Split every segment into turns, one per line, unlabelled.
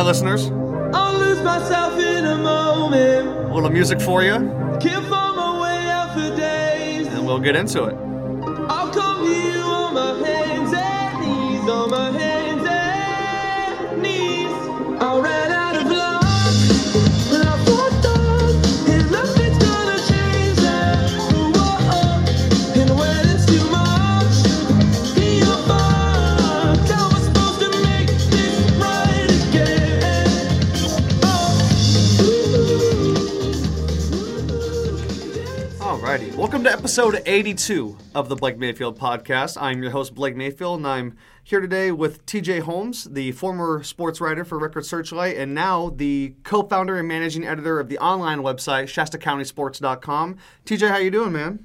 Hi, listeners.
I'll lose myself in a moment.
A little music for you,
Can't find my way out for days.
and we'll get into it.
I'll come to you on my hands and knees, on my
episode 82 of the Blake Mayfield podcast. I'm your host, Blake Mayfield, and I'm here today with TJ Holmes, the former sports writer for Record Searchlight, and now the co-founder and managing editor of the online website, ShastaCountySports.com. TJ, how you doing, man?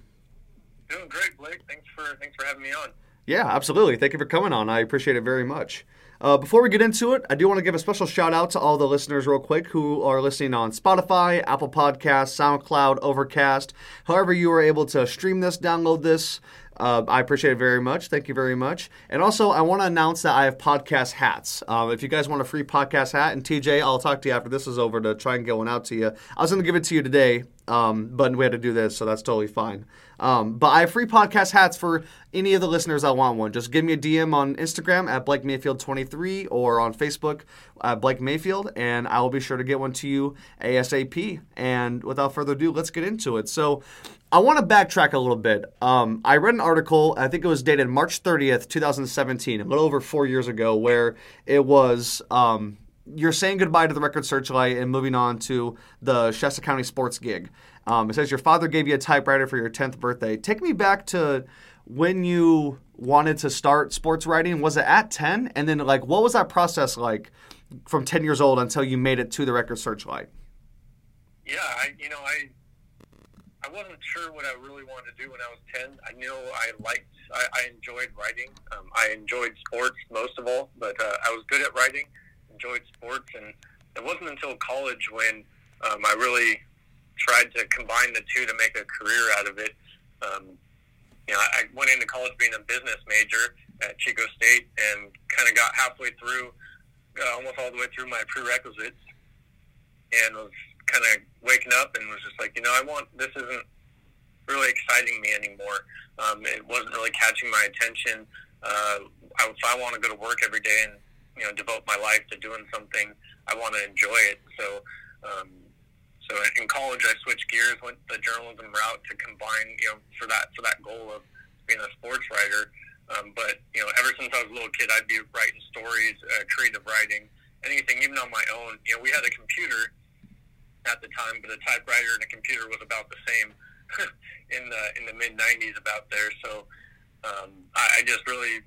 Doing great, Blake. Thanks for thanks for having me on.
Yeah, absolutely. Thank you for coming on. I appreciate it very much. Uh, before we get into it, I do want to give a special shout out to all the listeners, real quick, who are listening on Spotify, Apple Podcasts, SoundCloud, Overcast. However, you are able to stream this, download this. Uh, I appreciate it very much. Thank you very much. And also, I want to announce that I have podcast hats. Um, if you guys want a free podcast hat, and TJ, I'll talk to you after this is over to try and get one out to you. I was going to give it to you today, um, but we had to do this, so that's totally fine. Um, but I have free podcast hats for any of the listeners that want one. Just give me a DM on Instagram at Blake Mayfield23 or on Facebook at Blake Mayfield, and I will be sure to get one to you ASAP. And without further ado, let's get into it. So, I want to backtrack a little bit. Um, I read an article, I think it was dated March 30th, 2017, a little over four years ago, where it was. Um, you're saying goodbye to the record searchlight and moving on to the Shasta County sports gig. Um, it says your father gave you a typewriter for your 10th birthday. Take me back to when you wanted to start sports writing. Was it at 10? And then, like, what was that process like from 10 years old until you made it to the record searchlight?
Yeah, I you know I I wasn't sure what I really wanted to do when I was ten. I knew I liked I, I enjoyed writing. Um, I enjoyed sports most of all, but uh, I was good at writing. Enjoyed sports, and it wasn't until college when um, I really tried to combine the two to make a career out of it. Um, you know, I went into college being a business major at Chico State, and kind of got halfway through, uh, almost all the way through my prerequisites, and was kind of waking up and was just like, you know, I want this isn't really exciting me anymore. Um, it wasn't really catching my attention. Uh, I, if I want to go to work every day and you know devote my life to doing something, I want to enjoy it. So, um, so in college, I switched gears, went the journalism route to combine, you know, for that for that goal of being a sports writer. Um, but you know, ever since I was a little kid, I'd be writing stories, uh, creative writing, anything, even on my own. You know, we had a computer at the time, but a typewriter and a computer was about the same in the in the mid '90s about there. So um, I, I just really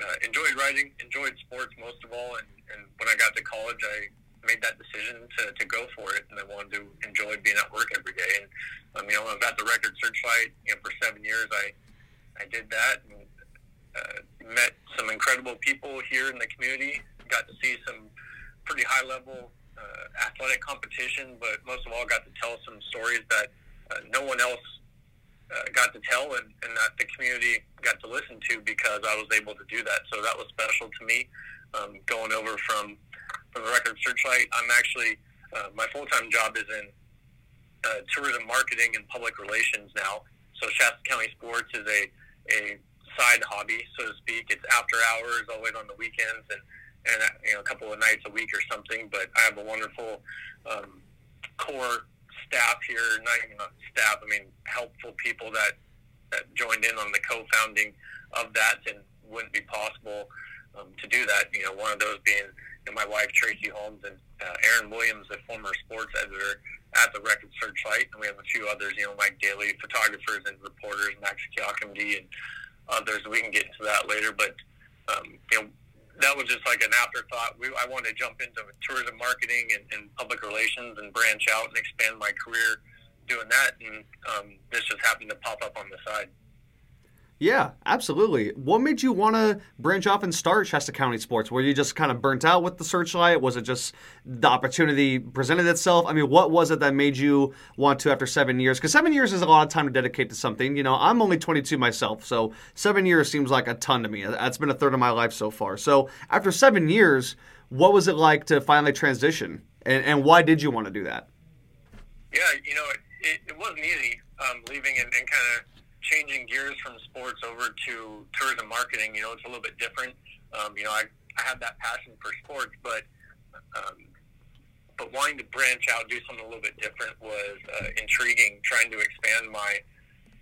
uh, enjoyed writing, enjoyed sports most of all, and, and when I got to college, I made that decision to, to go for it, and I wanted to enjoy being at work every day. And um, you know, I was at the Record Searchlight, you know, for seven years. I I did that and uh, met some incredible people here in the community. Got to see some pretty high level uh, athletic competition, but most of all, got to tell some stories that uh, no one else uh, got to tell, and, and that the community got to listen to because I was able to do that. So that was special to me. Um, going over from from the Record Searchlight, I'm actually uh, my full time job is in uh, tourism marketing and public relations now. So Shasta County Sports is a a side hobby, so to speak. It's after hours, always on the weekends, and and uh, you know a couple of nights a week or something. But I have a wonderful um, core staff here. Not even not staff. I mean, helpful people that that joined in on the co-founding of that, and wouldn't be possible um, to do that. You know, one of those being you know, my wife Tracy Holmes and uh, Aaron Williams, the former sports editor at the Record Searchlight, and we have a few others. You know, Mike Daly, photographers and reporters, Max Kiakamdi, and others. We can get into that later, but um, you know that was just like an afterthought. We, I wanted to jump into tourism marketing and, and public relations and branch out and expand my career doing that, and um, this just happened to pop up on the side.
Yeah, absolutely. What made you want to branch off and start Shasta County Sports? Were you just kind of burnt out with the Searchlight? Was it just the opportunity presented itself? I mean, what was it that made you want to after seven years? Because seven years is a lot of time to dedicate to something. You know, I'm only 22 myself, so seven years seems like a ton to me. That's been a third of my life so far. So after seven years, what was it like to finally transition? And, and why did you want to do that?
Yeah, you know, it, it, it wasn't easy um, leaving and, and kind of changing gears from sports over to tourism marketing. You know, it's a little bit different. Um, you know, I, I had that passion for sports, but um, but wanting to branch out, do something a little bit different was uh, intriguing. Trying to expand my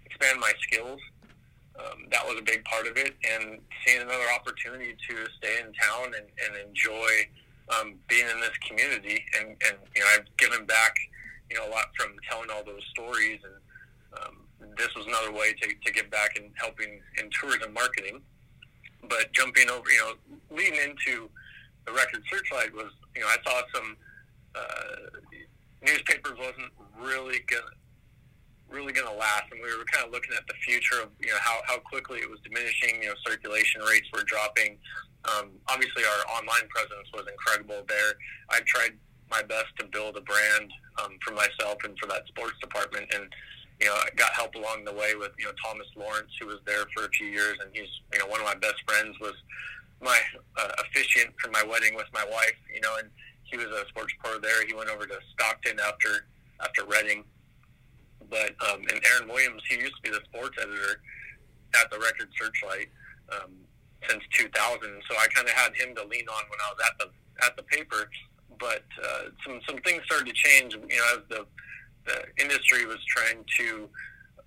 expand my skills. Um, that was a big part of it, and seeing another opportunity to stay in town and, and enjoy um, being in this community. And, and you know, I've given back, you know, a lot from telling all those stories, and um, this was another way to, to give back and helping in tourism marketing. But jumping over, you know, leading into the record searchlight was, you know, I saw some uh, newspapers wasn't really gonna really to last, and we were kind of looking at the future of you know how, how quickly it was diminishing. You know, circulation rates were dropping. Um, obviously, our online presence was incredible there. I tried my best to build a brand um, for myself and for that sports department, and you know, I got help along the way with you know Thomas Lawrence, who was there for a few years, and he's you know one of my best friends was my uh, officiant for my wedding with my wife. You know, and he was a sports reporter there. He went over to Stockton after after Redding but um, and Aaron Williams, he used to be the sports editor at the Record Searchlight um, since 2000. So I kind of had him to lean on when I was at the at the paper. But uh, some some things started to change. You know, as the the industry was trying to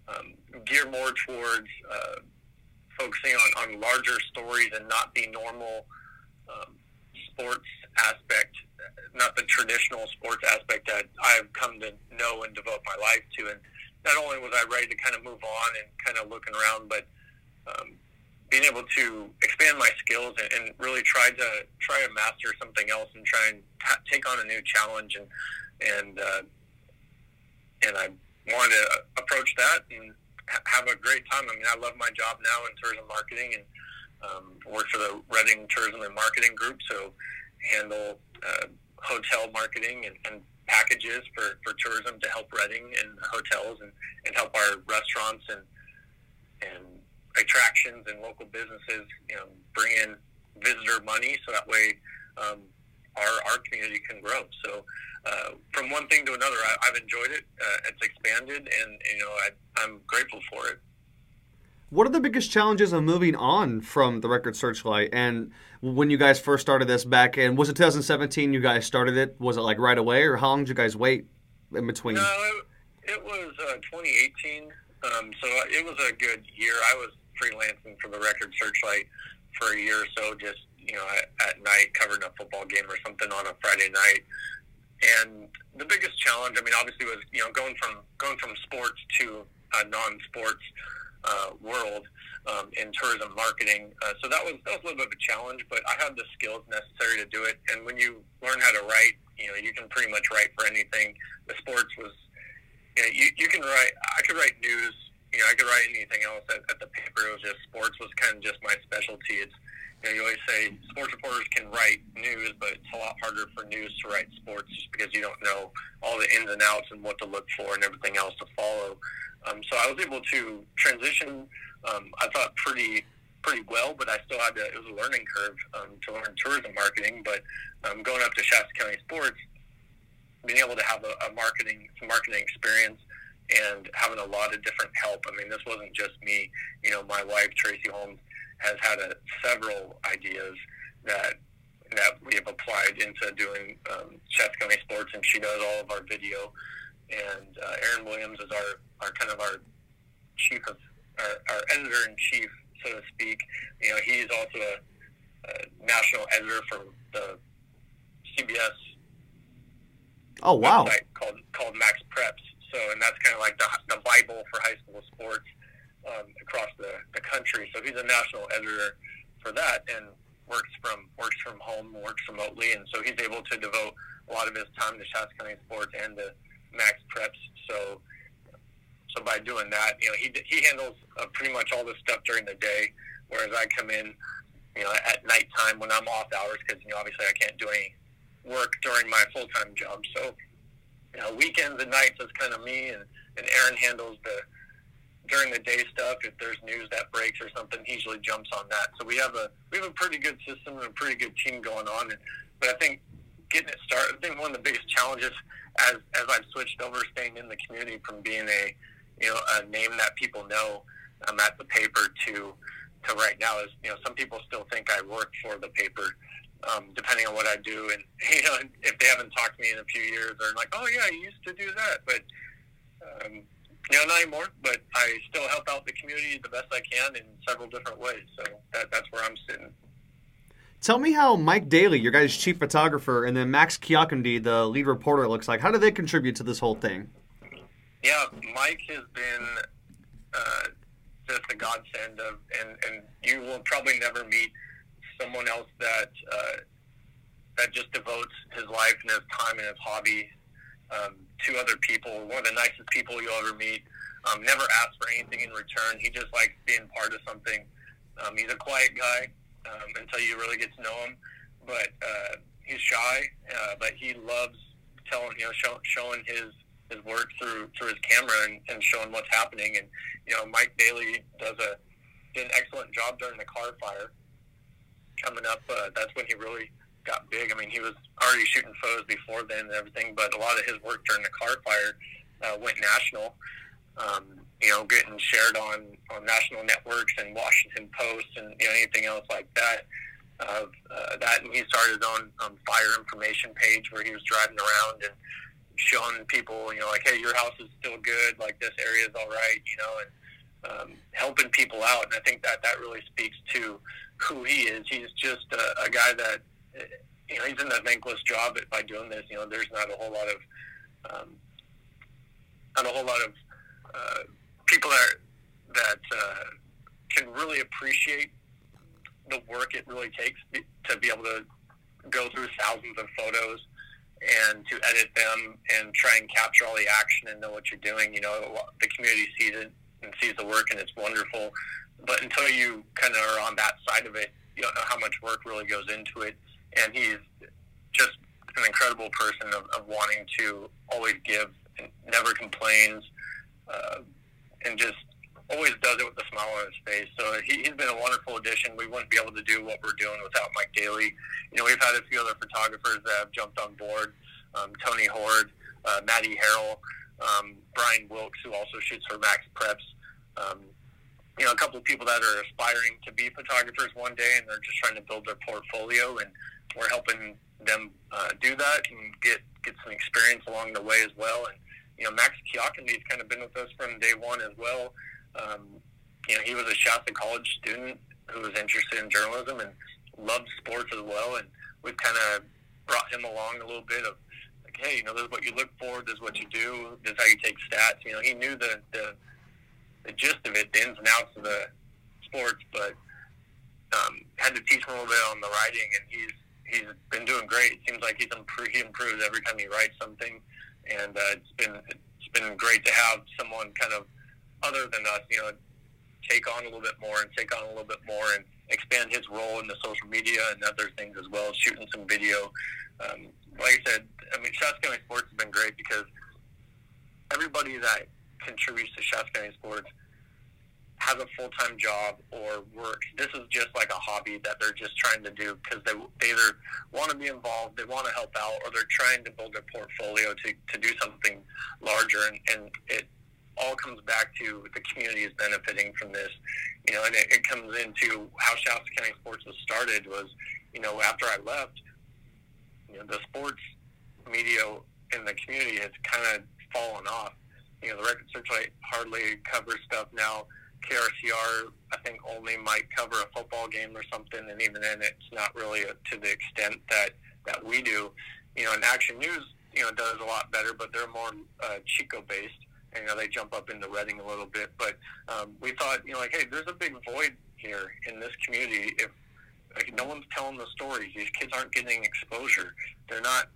um, gear more towards uh, focusing on, on larger stories and not the normal um, sports aspect, not the traditional sports aspect that I've come to know and devote my life to. And not only was I ready to kind of move on and kind of looking around, but um, being able to expand my skills and, and really try to try to master something else and try and ta take on a new challenge and and uh, and I wanted to approach that and ha- have a great time. I mean, I love my job now in tourism marketing and um, work for the Redding Tourism and Marketing Group, so handle uh, hotel marketing and, and packages for, for tourism to help Redding and hotels and, and help our restaurants and and attractions and local businesses, you know, bring in visitor money so that way um, our our community can grow. So uh, from one thing to another, I, I've enjoyed it. Uh, it's expanded, and you know, I, I'm grateful for it.
What are the biggest challenges of moving on from the Record Searchlight? And when you guys first started this back in, was it 2017 you guys started it? Was it like right away, or how long did you guys wait in between?
No, it, it was uh, 2018. Um, so it was a good year. I was freelancing for the Record Searchlight for a year or so, just you know, at, at night covering a football game or something on a Friday night. And the biggest challenge, I mean, obviously, was you know going from going from sports to a non-sports uh, world um, in tourism marketing. Uh, so that was that was a little bit of a challenge, but I had the skills necessary to do it. And when you learn how to write, you know, you can pretty much write for anything. The sports was, you know, you, you can write. I could write news. You know, I could write anything else at, at the paper. It was just sports was kind of just my specialty. It's you, know, you always say sports reporters can write news, but it's a lot harder for news to write sports just because you don't know all the ins and outs and what to look for and everything else to follow. Um, so I was able to transition. Um, I thought pretty pretty well, but I still had to. It was a learning curve um, to learn tourism marketing. But um, going up to Shasta County Sports, being able to have a, a marketing marketing experience and having a lot of different help. I mean, this wasn't just me. You know, my wife Tracy Holmes has had a, several ideas that that we have applied into doing um, Shasta County Sports, and she does all of our video. And uh, Aaron Williams is our, our kind of our chief of our, our editor in chief, so to speak. You know, he's also a, a national editor for the CBS
oh wow!
called called Max Preps. So, and that's kind of like the, the Bible for high school sports um, across the, the country. So he's a national editor for that and works from works from home, works remotely, and so he's able to devote a lot of his time to Shasta County sports and to Max Preps. So, so by doing that, you know, he he handles uh, pretty much all the stuff during the day, whereas I come in, you know, at nighttime when I'm off hours because you know obviously I can't do any work during my full time job. So, you know, weekends and nights is kind of me, and and Aaron handles the during the day stuff. If there's news that breaks or something, he usually jumps on that. So we have a we have a pretty good system and a pretty good team going on. And, but I think getting it started, I think one of the biggest challenges as as I've switched over, staying in the community from being a you know a name that people know um, at the paper to to right now is you know some people still think I work for the paper. Um, depending on what I do, and you know, if they haven't talked to me in a few years, they're like, "Oh yeah, you used to do that," but um, you know, not anymore. But I still help out the community the best I can in several different ways. So that, that's where I'm sitting.
Tell me how Mike Daly, your guys' chief photographer, and then Max Kiakundi, the lead reporter, looks like. How do they contribute to this whole thing?
Yeah, Mike has been uh, just a godsend of, and and you will probably never meet someone else that uh, that just devotes his life and his time and his hobby um, to other people. One of the nicest people you'll ever meet. Um, never asks for anything in return. He just likes being part of something. Um, he's a quiet guy um, until you really get to know him, but uh, he's shy. Uh, but he loves telling, you know, show, showing his his work through through his camera and, and showing what's happening. And you know, Mike Daly does a did an excellent job during the Carr fire. Coming up, uh, that's when he really got big. I mean, he was already shooting photos before then and everything, but a lot of his work during the Carr fire uh, went national. Um, you know, getting shared on on national networks and Washington Post and you know anything else like that. Uh, uh, that and he started his own um, fire information page where he was driving around and showing people, you know, like, hey, your house is still good, like this area is all right, you know, and um, helping people out. And I think that that really speaks to who he is. He's just a, a guy that, you know, he's in a thankless job by doing this. You know, there's not a whole lot of, um, not a whole lot of uh, people that that uh, can really appreciate the work it really takes to be able to go through thousands of photos and to edit them and try and capture all the action and know what you're doing. You know, the community sees it and sees the work, and it's wonderful. But until you kind of are on that side of it, you don't know how much work really goes into it. And he's just an incredible person of, of wanting to always give and never complains, uh, and just always does it with a smile on his face. So he, he's been a wonderful addition. We wouldn't be able to do what we're doing without Mike Daly. You know, we've had a few other photographers that have jumped on board. Um, Tony Horde, uh, Maddie Harrell, um, Brian Wilkes, who also shoots for Max Preps. Um, you know, a couple of people that are aspiring to be photographers one day, and they're just trying to build their portfolio, and we're helping them uh, do that and get get some experience along the way as well. And you know, Max Kiakundi's kind of been with us from day one as well. Um, you know, he was a Shasta College student who was interested in journalism and loved sports as well. And we've kind of brought him along a little bit of like, hey, you know, this is what you look for, this is what you do, this is how you take stats. You know, he knew the the, the gist of it, the ins and outs of the sports, but um, had to teach him a little bit on the writing, and he's he's been doing great. It seems like he's improved, he improves every time he writes something, and uh, it's been it's been great to have someone kind of other than us, you know, take on a little bit more and take on a little bit more and expand his role in the social media and other things as well, shooting some video. Um, like I said, I mean, Shasta County Sports has been great because everybody that contributes to Shasta County Sports has a full time job or works. This is just like a hobby that they're just trying to do because they, they either want to be involved, they want to help out, or they're trying to build their portfolio to, to do something larger. And, and it all comes back to the community is benefiting from this. You know, and it, it comes into how Shasta County Sports was started was, you know, after I left, you know, the sports media in the community has kind of fallen off. You know, the Record Searchlight hardly covers stuff now. KRCR, I think, only might cover a football game or something, and even then, it's not really a, to the extent that that we do. You know, and Action News, you know, does a lot better, but they're more uh, Chico based. And, you know, they jump up into Redding a little bit, but um, we thought, you know, like, hey, there's a big void here in this community. If like, no one's telling the stories, these kids aren't getting exposure. They're not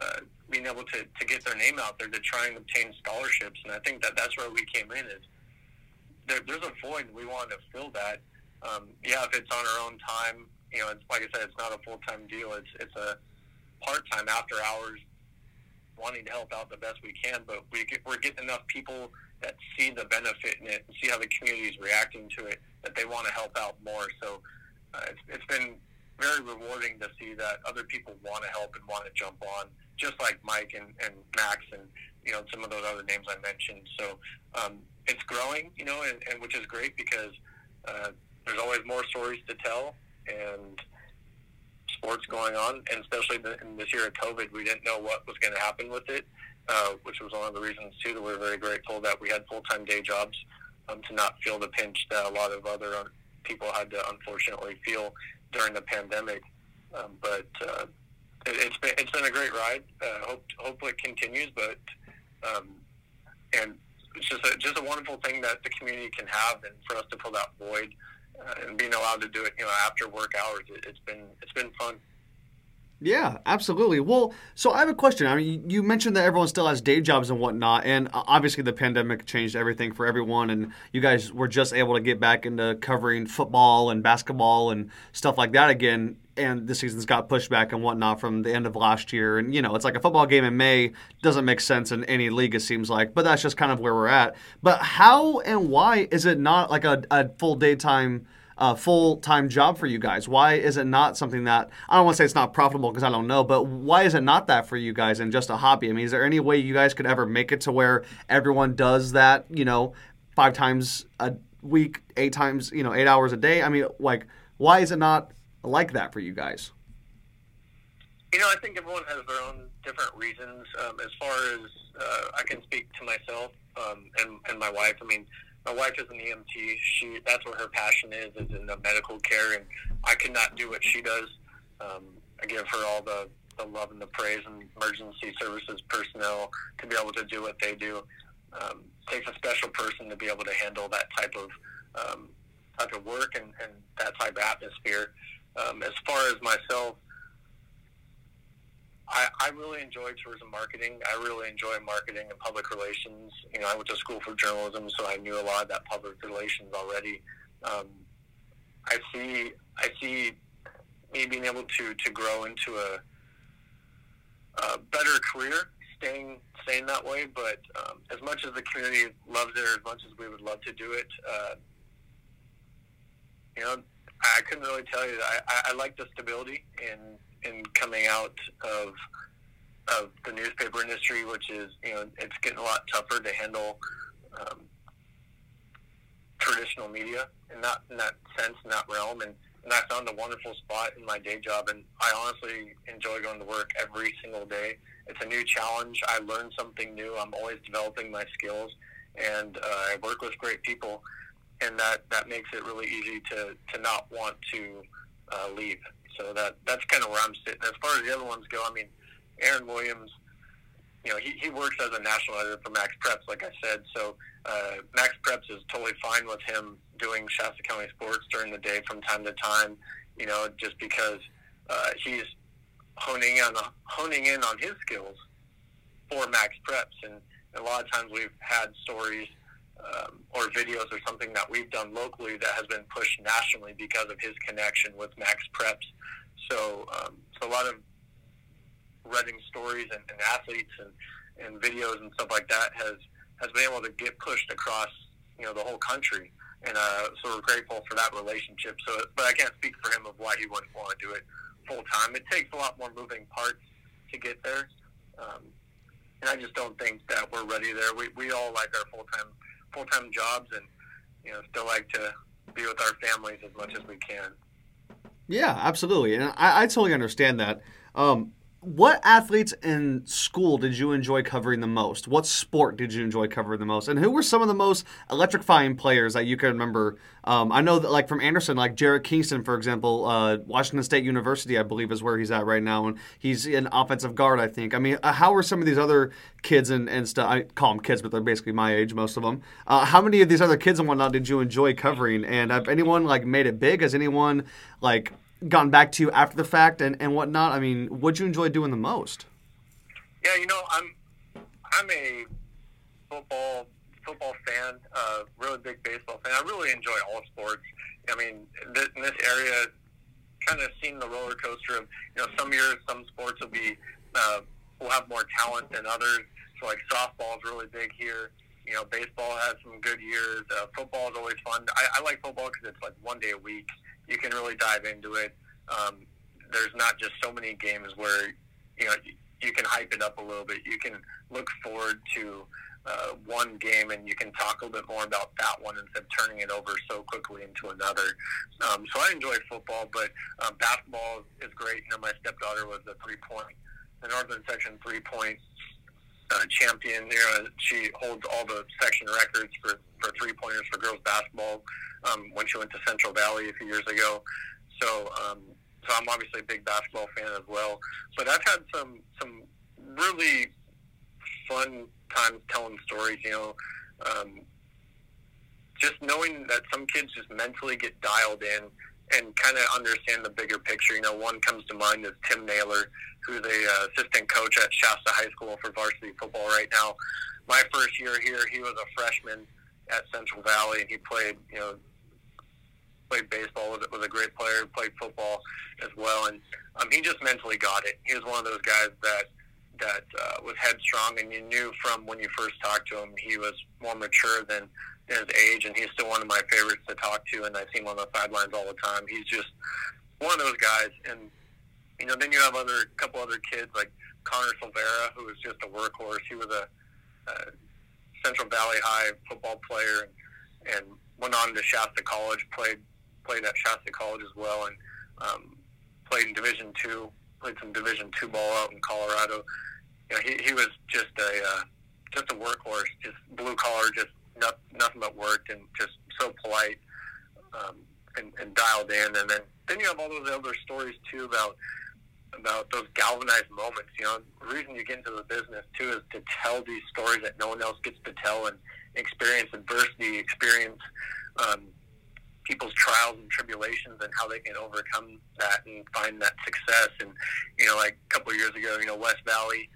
uh, being able to, to get their name out there to try and obtain scholarships. And I think that that's where we came in is there, there's a void. We wanted to fill that. Um, yeah, if it's on our own time, you know, it's like I said, it's not a full time deal. It's it's a part time after hours, wanting to help out the best we can. But we get, we're getting enough people that see the benefit in it and see how the community is reacting to it that they want to help out more. So uh, it's, it's been very rewarding to see that other people want to help and want to jump on, just like Mike and, and Max and you know some of those other names I mentioned. So um, it's growing, you know, and, and which is great because uh, there's always more stories to tell and sports going on, and especially in this year of COVID, we didn't know what was going to happen with it, uh, which was one of the reasons too that we we're very grateful that we had full time day jobs um, to not feel the pinch that a lot of other uh, people had to unfortunately feel during the pandemic. Um, but uh, it, it's been it's been a great ride. Uh, hope hopefully it continues, but um, and it's just a, just a wonderful thing that the community can have, and for us to fill that void uh, and being allowed to do it, you know, after work hours, it, it's been it's been fun.
Yeah, absolutely. Well, so I have a question. I mean, you mentioned that everyone still has day jobs and whatnot, and uh, obviously the pandemic changed everything for everyone, and you guys were just able to get back into covering football and basketball and stuff like that again. And the season's got pushed back and whatnot from the end of last year. And, you know, it's like a football game in May doesn't make sense in any league, it seems like, but that's just kind of where we're at. But how and why is it not like a, a full daytime? Uh, a full time job for you guys? Why is it not something that I don't want to say it's not profitable because I don't know, but why is it not that for you guys and just a hobby? I mean, is there any way you guys could ever make it to where everyone does that, you know, five times a week, eight times, you know, eight hours a day? I mean, like, why is it not like that for you guys?
You know, I think everyone has their own different reasons. Um, as far as uh, I can speak to myself um, and, and my wife, I mean, my wife is an EMT. She that's where her passion is is in the medical care, and I could not do what she does. Um, I give her all the the love and the praise and emergency services personnel to be able to do what they do. Um, takes a special person to be able to handle that type of um, type of work and, and that type of atmosphere. Um, as far as myself, I, I really enjoy tourism marketing. I really enjoy marketing and public relations. You know, I went to school for journalism, so I knew a lot of that public relations already. Um, I see, I see me being able to to grow into a, a better career, staying staying that way. But um, as much as the community loves it, as much as we would love to do it, uh, you know, I couldn't really tell you. I, I, like the stability in in coming out of of the newspaper industry, which is you know it's getting a lot tougher to handle um, traditional media in that in that sense, in that realm, and, and I found a wonderful spot in my day job, and I honestly enjoy going to work every single day. It's a new challenge. I learn something new. I'm always developing my skills, and uh, I work with great people, and that that makes it really easy to to not want to uh, leave. So that that's kind of where I'm sitting. As far as the other ones go, I mean, Aaron Williams, you know, he, he works as a national editor for Max Preps, like I said. So uh, Max Preps is totally fine with him doing Shasta County sports during the day from time to time. You know, just because uh, he's honing on honing in on his skills for Max Preps, and a lot of times we've had stories um, or videos or something that we've done locally that has been pushed nationally because of his connection with Max Preps. So, um, so a lot of Redding stories and, and athletes and, and videos and stuff like that has has been able to get pushed across you know the whole country. And uh, so we're grateful for that relationship. So, but I can't speak for him of why he wouldn't want to do it full time. It takes a lot more moving parts to get there. Um, and I just don't think that we're ready there. We, we all like our full time full time jobs and you know still like to be with our families as much as we can.
Yeah, absolutely, and I, I totally understand that. Um, what athletes in school did you enjoy covering the most? What sport did you enjoy covering the most? And who were some of the most electrifying players that you can remember? Um, I know that, like from Anderson, like Jarrett Kingston, for example, uh, Washington State University, I believe, is where he's at right now, and he's an offensive guard. I think. I mean, uh, how were some of these other kids and, and stuff? I call them kids, but they're basically my age, most of them. Uh, how many of these other kids and whatnot did you enjoy covering? And have anyone like made it big? Has anyone like gotten back to you after the fact and, and whatnot? I mean, what'd you enjoy doing the most?
Yeah, you know, I'm I'm a football football fan, uh, really big baseball fan. I really enjoy all sports. I mean, th- in this area, kind of seen the roller coaster of you know some years some sports will be uh, will have more talent than others. So like softball is really big here. You know, baseball has some good years. Uh, football is always fun. I, I like football because it's like one day a week. You can really dive into it. Um, there's not just so many games where you know you, you can hype it up a little bit. You can look forward to uh, one game and you can talk a little bit more about that one instead of turning it over so quickly into another. Um, so I enjoy football, but um, basketball is great. You know, my stepdaughter was a three point, the Northern Section three point uh, champion. You know, she holds all the section records for, for three pointers for girls basketball um, when she went to Central Valley a few years ago. So, um, so I'm obviously a big basketball fan as well. But I've had some some really fun times telling stories. You know, um, just knowing that some kids just mentally get dialed in and kind of understand the bigger picture. You know, one comes to mind is Tim Naylor, who's a uh, assistant coach at Shasta High School for varsity football right now. My first year here, he was a freshman at Central Valley, and he played, you know, played baseball. was was a great player. Played football as well, and um, he just mentally got it. He was one of those guys that that uh, was headstrong, and you knew from when you first talked to him, he was more mature than his age, and he's still one of my favorites to talk to. And I see him on the sidelines all the time. He's just one of those guys, and you know, then you have other couple other kids like Connor Silvera, who was just a workhorse. He was a, a Central Valley High football player, and, and went on to Shasta College. played played at Shasta College as well, and um, played in Division two. Played some Division two ball out in Colorado. You know, he he was just a uh, just a workhorse, just blue collar, just not, nothing but worked, and just so polite um, and, and dialed in. And then then you have all those other stories too about about those galvanized moments. You know, the reason you get into the business too is to tell these stories that no one else gets to tell and experience adversity, experience um, people's trials and tribulations and how they can overcome that and find that success. And you know, like a couple of years ago, you know, West Valley,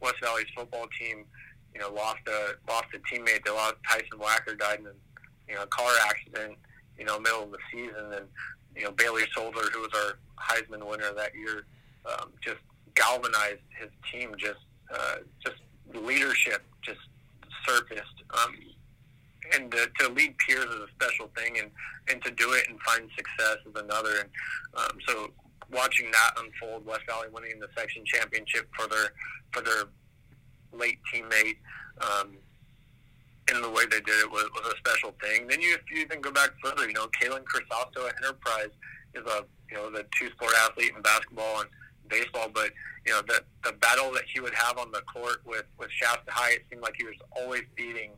West Valley's football team, you know, lost a lost a teammate. They lost Tyson Wacker died in a you know a car accident. You know, middle of the season, and you know Bailey Solder, who was our Heisman winner that year, um, just galvanized his team. Just uh, just leadership just surfaced. Um, and to, to lead peers is a special thing, and, and to do it and find success is another. And um, so, watching that unfold, West Valley winning the section championship for their for their late teammate, um, in the way they did it was, was a special thing. Then you, you even go back further, you know, Kalen Crisasto at Enterprise is a you know the two sport athlete in basketball and baseball, but you know the the battle that he would have on the court with with Shasta High, it seemed like he was always beating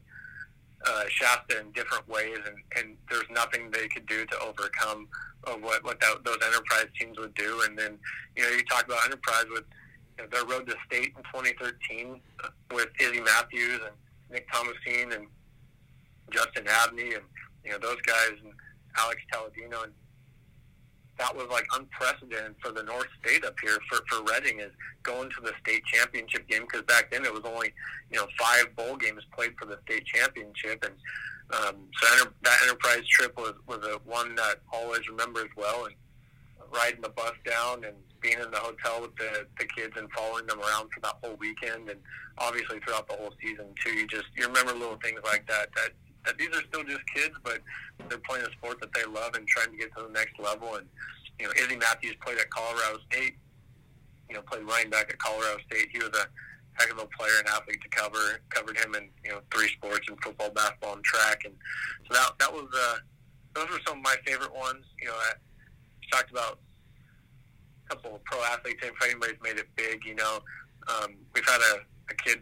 uh, Shasta in different ways, and and there's nothing they could do to overcome uh, what what that, those Enterprise teams would do. And then you know you talk about Enterprise with you know, their road to state in 2013 uh, with Izzy Matthews and Nick Thomasine and Justin Abney and you know those guys and Alex Taladino and that was like unprecedented for the North State up here for for Redding is going to the state championship game because back then it was only you know five bowl games played for the state championship. And um, so enter, that Enterprise trip was was a one that always remember as well and riding the bus down and being in the hotel with the, the kids and following them around for that whole weekend and obviously throughout the whole season too. You just you remember little things like that that that these are still just kids, but they're playing a sport that they love and trying to get to the next level. And you know, Izzy Matthews played at Colorado State. You know, played running back at Colorado State. He was a heck of a player and athlete to cover. Covered him in you know three sports in football, basketball, and track. And so that that was uh, those were some of my favorite ones. You know, I talked about couple of pro athletes. If anybody's made it big, you know, um, we've had a, a kid,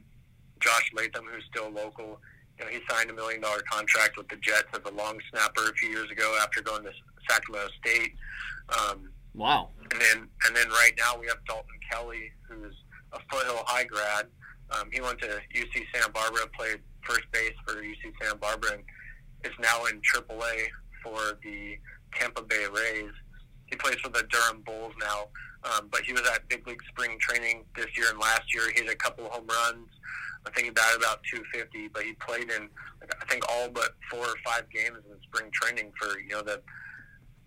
Josh Latham, who's still local. You know, he signed a million dollar contract with the Jets as a long snapper a few years ago after going to Sacramento State. Um,
Wow.
and then and then right now we have Dalton Kelly, who's a Foothill High grad. Um, he went to UC Santa Barbara, played first base for UC Santa Barbara, and is now in AAA for the Tampa Bay Rays. He plays for the Durham Bulls now. Um, but he was at big league spring training this year and last year. He hit a couple home runs. I think he batted about 250, but he played in I think all but four or five games in spring training for you know the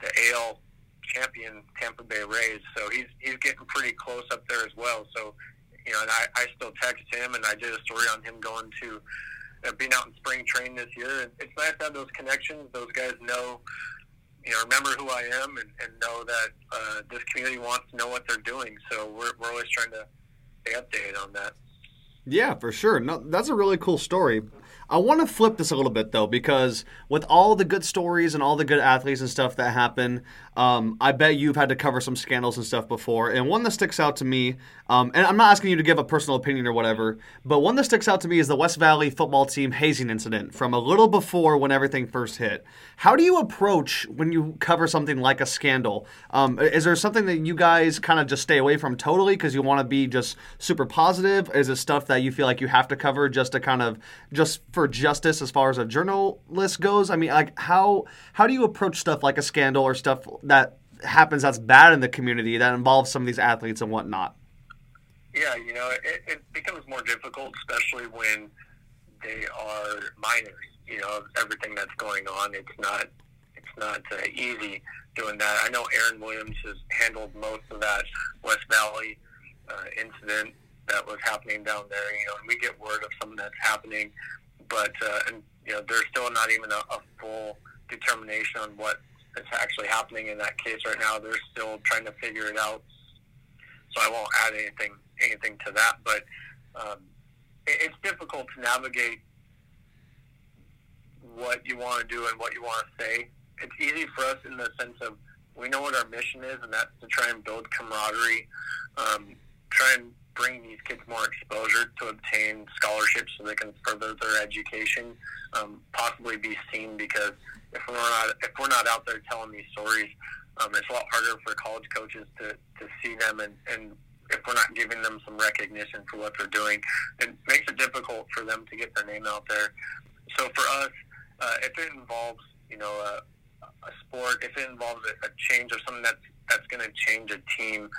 the AL champion Tampa Bay Rays. So he's he's getting pretty close up there as well. So you know, and I, I still text him, and I did a story on him going to uh, being out in spring training this year. And it's nice to have those connections. Those guys know, you know, remember who I am, and, and know that uh, this community wants to know what they're doing. So we're we're always trying to stay updated on that.
Yeah, for sure. No, that's a really cool story. I want to flip this a little bit though, because with all the good stories and all the good athletes and stuff that happen, um, I bet you've had to cover some scandals and stuff before. And one that sticks out to me, um, and I'm not asking you to give a personal opinion or whatever, but one that sticks out to me is the West Valley football team hazing incident from a little before when everything first hit. How do you approach when you cover something like a scandal? Um, is there something that you guys kind of just stay away from totally because you want to be just super positive? Is it stuff that you feel like you have to cover just to kind of just for justice as far as a journalist goes? I mean, like how how do you approach stuff like a scandal or stuff that happens that's bad in the community that involves some of these athletes and whatnot?
Yeah, you know, it, it becomes more difficult, especially when they are minors. You know, everything that's going on, it's not it's not uh, easy doing that. I know Aaron Williams has handled most of that West Valley uh, incident that was happening down there. You know, and we get word of something that's happening, but uh, and you know, there's still not even a, a full determination on what is actually happening in that case right now. They're still trying to figure it out. So I won't add anything anything to that, but um, it, it's difficult to navigate what you want to do and what you want to say. It's easy for us in the sense of we know what our mission is, and that's to try and build camaraderie, um, try and bring these kids more exposure to obtain scholarships so they can further their education, um, possibly be seen because if we're not if we're not out there telling these stories, um, it's a lot harder for college coaches to, to see them and, and if we're not giving them some recognition for what they're doing, it makes it difficult for them to get their name out there. So for us, uh, if it involves, you know, a, a sport, if it involves a, a change or something that's that's going to change a team,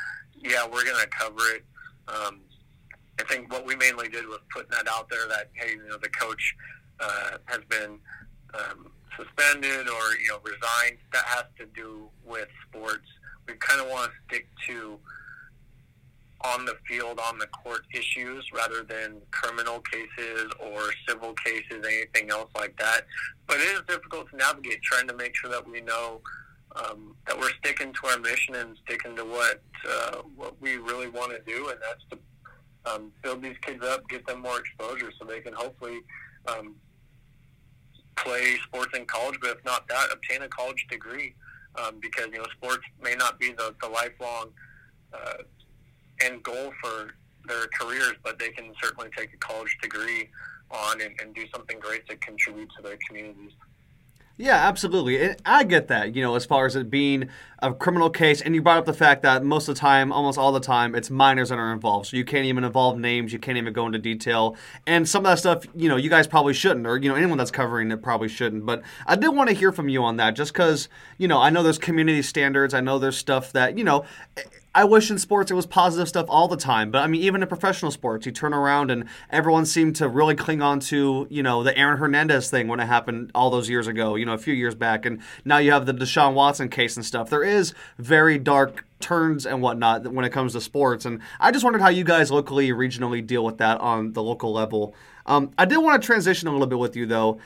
yeah, we're going to cover it. Um, I think what we mainly did was putting that out there that hey, you know, the coach uh, has been um, suspended or you know resigned. That has to do with sports. We kind of want to stick to on the field, on the court issues rather than criminal cases or civil cases, anything else like that. But it is difficult to navigate trying to make sure that we know um, that we're sticking to our mission and sticking to what uh, what we really want to do, and that's to um, build these kids up, get them more exposure, so they can hopefully um, play sports in college. But if not that, obtain a college degree, um, because you know sports may not be the, the lifelong uh, end goal for their careers, but they can certainly take a college degree on and, and do something great to contribute to their communities.
Yeah, absolutely. I get that, you know, as far as it being a criminal case. And you brought up the fact that most of the time, almost all the time, it's minors that are involved. So you can't even involve names. You can't even go into detail. And some of that stuff, you know, you guys probably shouldn't, or, you know, anyone that's covering it probably shouldn't. But I did want to hear from you on that just because, you know, I know there's community standards. I know there's stuff that, you know, I wish in sports it was positive stuff all the time, but I mean, even in professional sports, you turn around and everyone seemed to really cling on to, you know, the Aaron Hernandez thing when it happened all those years ago, you know, a few years back. And now you have the Deshaun Watson case and stuff. There is very dark turns and whatnot when it comes to sports. And I just wondered how you guys locally, regionally deal with that on the local level. Um, I did want to transition a little bit with you though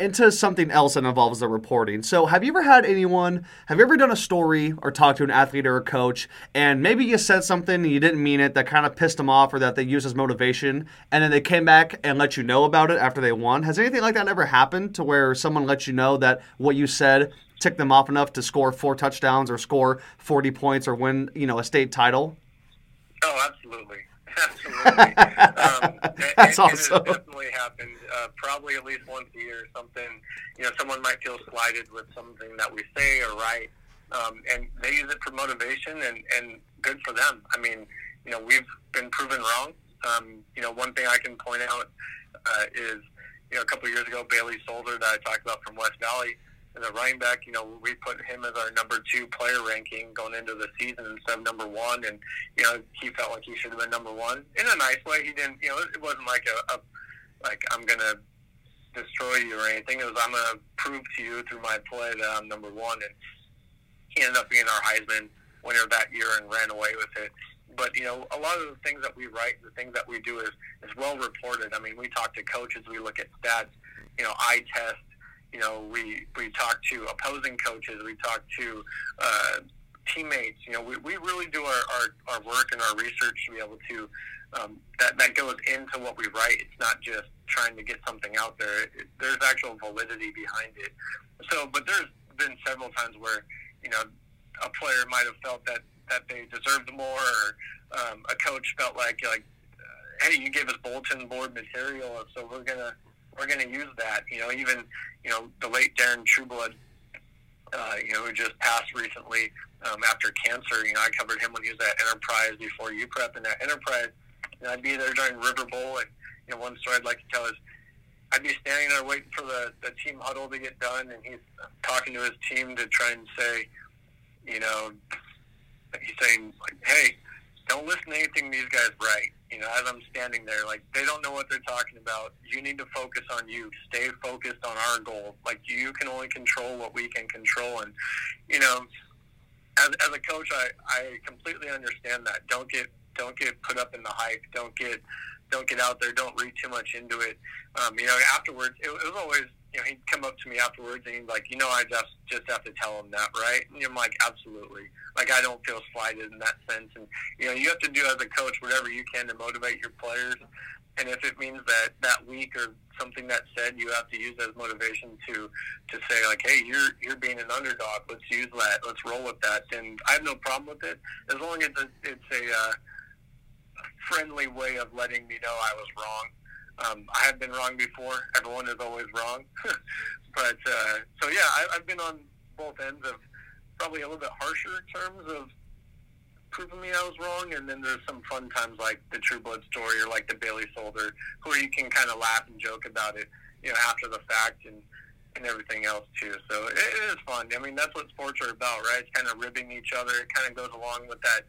into something else that involves the reporting. So, have you ever had anyone? Have you ever done a story or talked to an athlete or a coach, and maybe you said something and you didn't mean it that kind of pissed them off, or that they used as motivation, and then they came back and let you know about it after they won? Has anything like that ever happened to where someone let you know that what you said ticked them off enough to score four touchdowns or score 40 points or win, you know, a state title?
Oh, absolutely. Absolutely. um,
That's
it,
awesome.
It has definitely happened. Uh, probably at least once a year or something. You know, someone might feel slighted with something that we say or write, um, and they use it for motivation, and, and good for them. I mean, you know, we've been proven wrong. Um, you know, one thing I can point out uh, is, you know, a couple of years ago, Bailey Solder that I talked about from West Valley, And the running back, you know, we put him as our number two player ranking going into the season instead of number one. And, you know, he felt like he should have been number one in a nice way. He didn't, you know, it wasn't like a, a like, I'm going to destroy you or anything. It was, I'm going to prove to you through my play that I'm number one. And he ended up being our Heisman winner that year and ran away with it. But, you know, a lot of the things that we write, the things that we do is, is well reported. I mean, we talk to coaches, we look at stats, you know, eye test, you know, we, we talk to opposing coaches, we talk to uh, teammates. You know, we, we really do our, our, our work and our research to be able to, um, that, that goes into what we write. It's not just trying to get something out there. It, there's actual validity behind it. So, but there's been several times where, you know, a player might have felt that, that they deserved more or um, a coach felt like, like, uh, hey, you gave us bulletin board material, so we're to, we're going to use that. You know, even you know the late Darren Trueblood, uh, you know, who just passed recently um, after cancer. You know, I covered him when he was at Enterprise before UPrep, and at Enterprise, you know, I'd be there during River Bowl, and you know, one story I'd like to tell is. I'd be standing there waiting for the, the team huddle to get done, and he's talking to his team to try and say, you know, he's saying, like, hey, don't listen to anything these guys write. You know, as I'm standing there, like they don't know what they're talking about. You need to focus on you. Stay focused on our goal. Like you can only control what we can control, and you know, as, as a coach, I, I completely understand that. Don't get don't get put up in the hype. Don't get don't get out there. Don't read too much into it. Um, you know, afterwards, it, it was always you know, he'd come up to me afterwards and he'd like, you know, I just just have to tell him that, right? And I'm like, absolutely. Like I don't feel slighted in that sense. And you know, you have to do as a coach whatever you can to motivate your players. And if it means that that week or something that said, you have to use as motivation to to say like, hey, you're you're being an underdog. Let's use that. Let's roll with that. And I have no problem with it as long as it's, it's a uh, friendly way of letting me know I was wrong. Um, I have been wrong before. Everyone is always wrong. but uh, so yeah, I, I've been on both ends of probably a little bit harsher terms of proving me I was wrong, and then there's some fun times like the Trueblood story or like the Bailey Solder, where you can kind of laugh and joke about it, you know, after the fact and and everything else too. So it, it is fun. I mean, that's what sports are about, right? It's kind of ribbing each other. It kind of goes along with that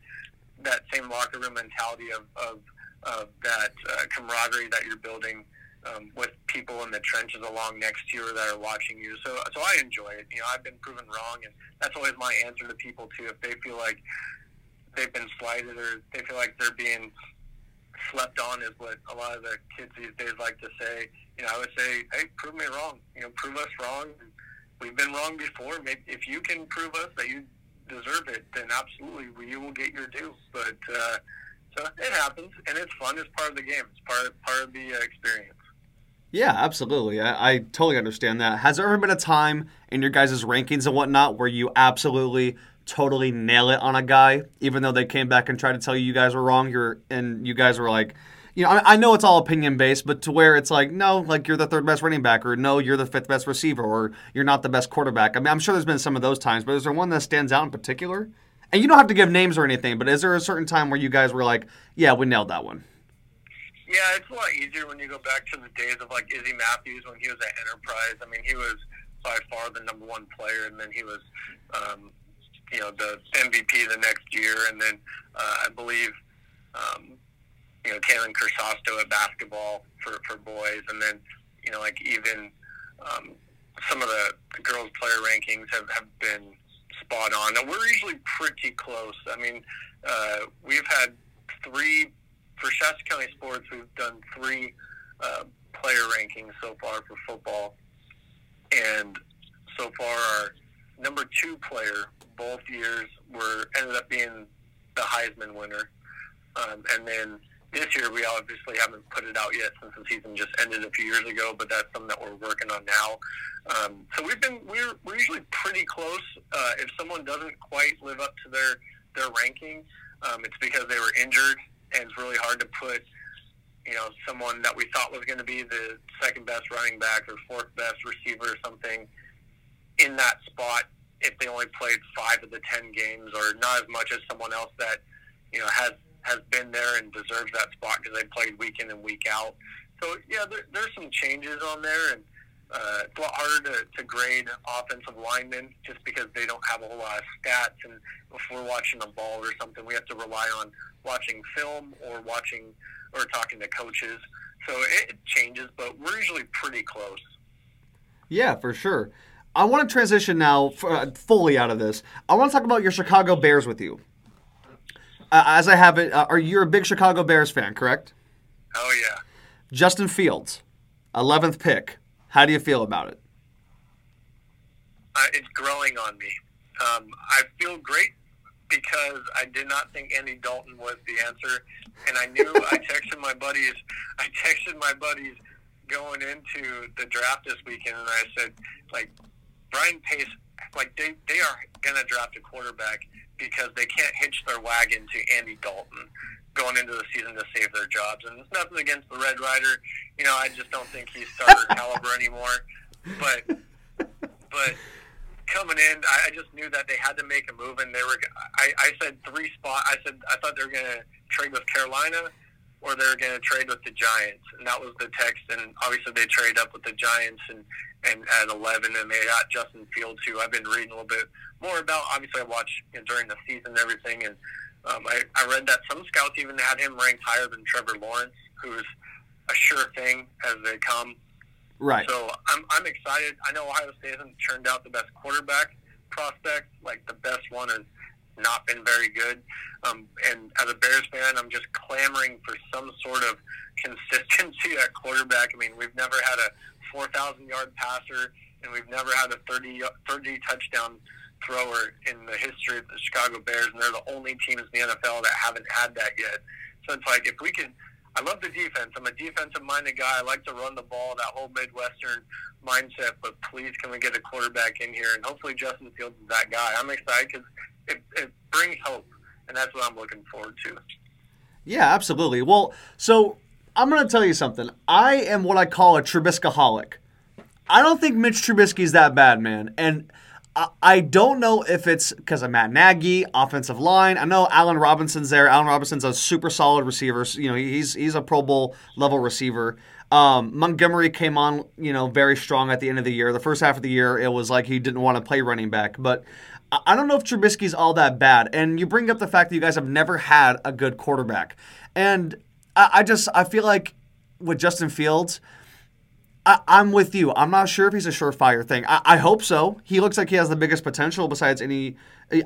that same locker room mentality of of of that uh, camaraderie that you're building um, with people in the trenches along next to you that are watching you. So, so I enjoy it. You know, I've been proven wrong, and that's always my answer to people too. If they feel like they've been slighted or they feel like they're being slept on, is what a lot of the kids these days like to say. You know, I would say, hey, prove me wrong. You know, prove us wrong. We've been wrong before. Maybe if you can prove us that you deserve it, then absolutely you will get your due. But uh, so it happens, and it's fun. It's part of the game. It's part part of the uh, experience.
Yeah, absolutely. I, I totally understand that. Has there ever been a time in your guys' rankings and whatnot where you absolutely, totally nail it on a guy, even though they came back and tried to tell you you guys were wrong? You're and you guys were like, you know, I, I know it's all opinion based, but to where it's like, no, like you're the third best running back, or no, you're the fifth best receiver, or you're not the best quarterback. I mean, I'm sure there's been some of those times, but is there one that stands out in particular? And you don't have to give names or anything, but is there a certain time where you guys were like, yeah, we nailed that one?
Yeah, it's a lot easier when you go back to the days of like Izzy Matthews when he was at Enterprise. I mean, he was by far the number one player, and then he was, um, you know, the MVP the next year, and then uh, I believe, um, you know, Kalen Kersosto at basketball for for boys, and then you know, like even um, some of the, the girls' player rankings have have been spot on. And we're usually pretty close. I mean, uh, we've had three for Shasta County Sports. We've done three uh, player rankings so far for football, and so far our number two player both years were ended up being the Heisman winner, um, and then. This year, we obviously haven't put it out yet since the season just ended a few years ago, but that's something that we're working on now. Um, so we've been we're we're usually pretty close. Uh, if someone doesn't quite live up to their their ranking, um, it's because they were injured, and it's really hard to put you know someone that we thought was going to be the second best running back or fourth best receiver or something in that spot if they only played five of the ten games or not as much as someone else that you know has has been there and deserves that spot because they played week in and week out. So yeah, there, there's some changes on there, and uh, it's a lot harder to, to grade offensive linemen just because they don't have a whole lot of stats. And if we're watching a ball or something, we have to rely on watching film or watching or talking to coaches. So it, changes, but we're usually pretty close.
Yeah, for sure. I want to transition now f- uh, fully out of this. I want to talk about your Chicago Bears with you. Uh, as I have it, uh, are you a big Chicago Bears fan? Correct.
Oh yeah.
Justin Fields, eleventh pick. How do you feel about it?
uh, it's growing on me. Um, I feel great because I did not think Andy Dalton was the answer, and I knew I texted my buddies. I texted my buddies going into the draft this weekend, and I said, like, Ryan Pace, like they they are gonna draft a quarterback because they can't hitch their wagon to Andy Dalton going into the season to save their jobs. And it's nothing against the Red Rider. You know, I just don't think he's starter caliber anymore. But but coming in, I, I just knew that they had to make a move, and they were. I, I said three spot. I said I thought they were going to trade with Carolina, or they were going to trade with the Giants, and that was the text. And obviously, they traded up with the Giants, and and at eleven, and they got Justin Fields, who I've been reading a little bit more about. Obviously, I watched you know, during the season and everything, and um, I, I read that some scouts even had him ranked higher than Trevor Lawrence, who's a sure thing as they come.
Right.
So I'm, I'm excited. I know Ohio State hasn't turned out the best quarterback prospect. Like the best one has not been very good. Um, and as a Bears fan, I'm just clamoring for some sort of consistency at quarterback. I mean, we've never had a 4,000 yard passer, and we've never had a 30, 30 touchdown thrower in the history of the Chicago Bears, and they're the only team in the NFL that haven't had that yet. So it's like if we can I love the defense. I'm a defensive minded guy. I like to run the ball, that whole Midwestern mindset. But please, can we get a quarterback in here? And hopefully, Justin Fields is that guy. I'm excited because it, it brings hope, and that's what I'm looking forward to.
Yeah, absolutely. Well, so I'm going to tell you something. I am what I call a Trubiskaholic. I don't think Mitch Trubisky's that bad, man. And I, don't know if it's because of Matt Nagy, offensive line. I know Allen Robinson's there. Allen Robinson's a super solid receiver. You know, he's he's a Pro Bowl level receiver. Um, Montgomery came on, you know, very strong at the end of the year. The first half of the year, it was like he didn't want to play running back. But I I don't know if Trubisky's all that bad. And you bring up the fact that you guys have never had a good quarterback. And I, I just I feel like with Justin Fields, I, I'm with you. I'm not sure if he's a surefire thing. I, I hope so. He looks like he has the biggest potential besides any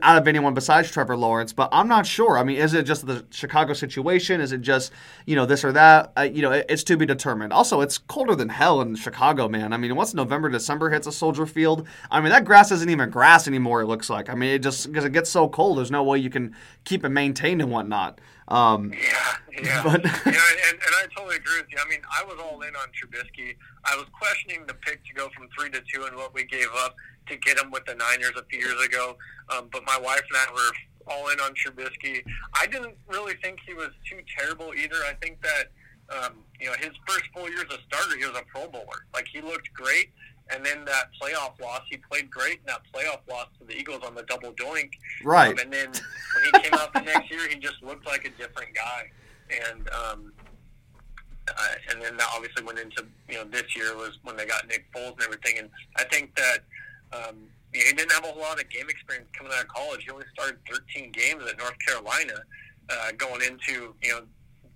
out of anyone besides Trevor Lawrence, but I'm not sure. I mean, is it just the Chicago situation? Is it just you know this or that? Uh, you know, it, it's to be determined. Also, it's colder than hell in Chicago, man. I mean, once November, December hits a Soldier Field, I mean that grass isn't even grass anymore. It looks like. I mean, it just because it gets so cold, there's no way you can keep it maintained and whatnot. Um,
Yeah, yeah,
But-
yeah, and, and I totally agree with you. I mean, I was all in on Trubisky. I was questioning the pick to go from three to two and what we gave up to get him with the Niners a few years ago. Um, but my wife and I were all in on Trubisky. I didn't really think he was too terrible either. I think that um, you know his first full year as a starter, he was a Pro Bowler. Like he looked great. And then that playoff loss, he played great in that playoff loss to the Eagles on the double doink.
right.
Um, and then when he came out the next year, he just looked like a different guy. And um, uh, and then that obviously went into you know this year was when they got Nick Foles and everything. And I think that um, he didn't have a whole lot of game experience coming out of college. He only started 13 games at North Carolina, uh, going into you know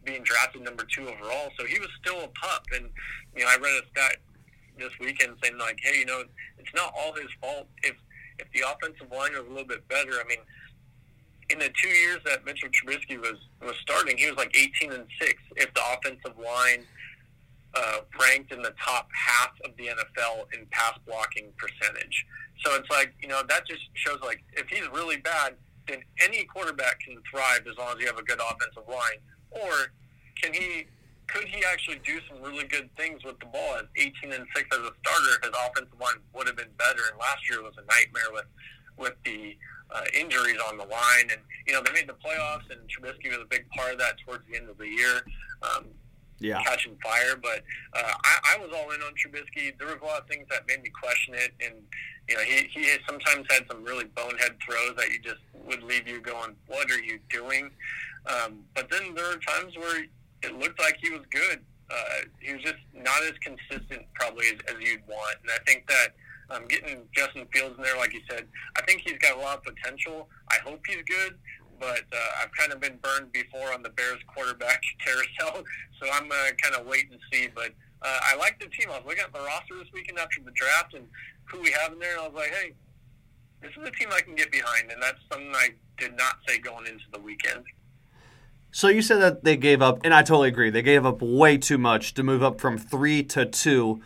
being drafted number two overall. So he was still a pup. And you know I read a stat this weekend saying like, hey, you know, it's not all his fault if if the offensive line was a little bit better. I mean, in the two years that Mitchell Trubisky was was starting, he was like 18 and six. If the offensive line uh, ranked in the top half of the NFL in pass blocking percentage, so it's like you know that just shows like if he's really bad, then any quarterback can thrive as long as you have a good offensive line. Or can he? Could he actually do some really good things with the ball at 18 and six as a starter? His offensive line would have been better, and last year was a nightmare with with the uh, injuries on the line, and you know they made the playoffs, and Trubisky was a big part of that towards the end of the year, um,
Yeah.
catching fire. But uh, I, I was all in on Trubisky. There was a lot of things that made me question it, and you know he he sometimes had some really bonehead throws that you just would leave you going, "What are you doing?" Um, but then there were times where it looked like he was good. Uh, he was just not as consistent probably as, as you'd want, and I think that um, getting Justin Fields in there, like you said, I think he's got a lot of potential. I hope he's good, but uh, I've kind of been burned before on the Bears quarterback carousel, so I'm gonna kind of wait and see. But uh, I like the team. I was looking at the roster this weekend after the draft and who we have in there, and I was like, hey, this is a team I can get behind, and that's something I did not say going into the weekend.
So you said that they gave up, and I totally agree. They gave up way too much to move up from three to two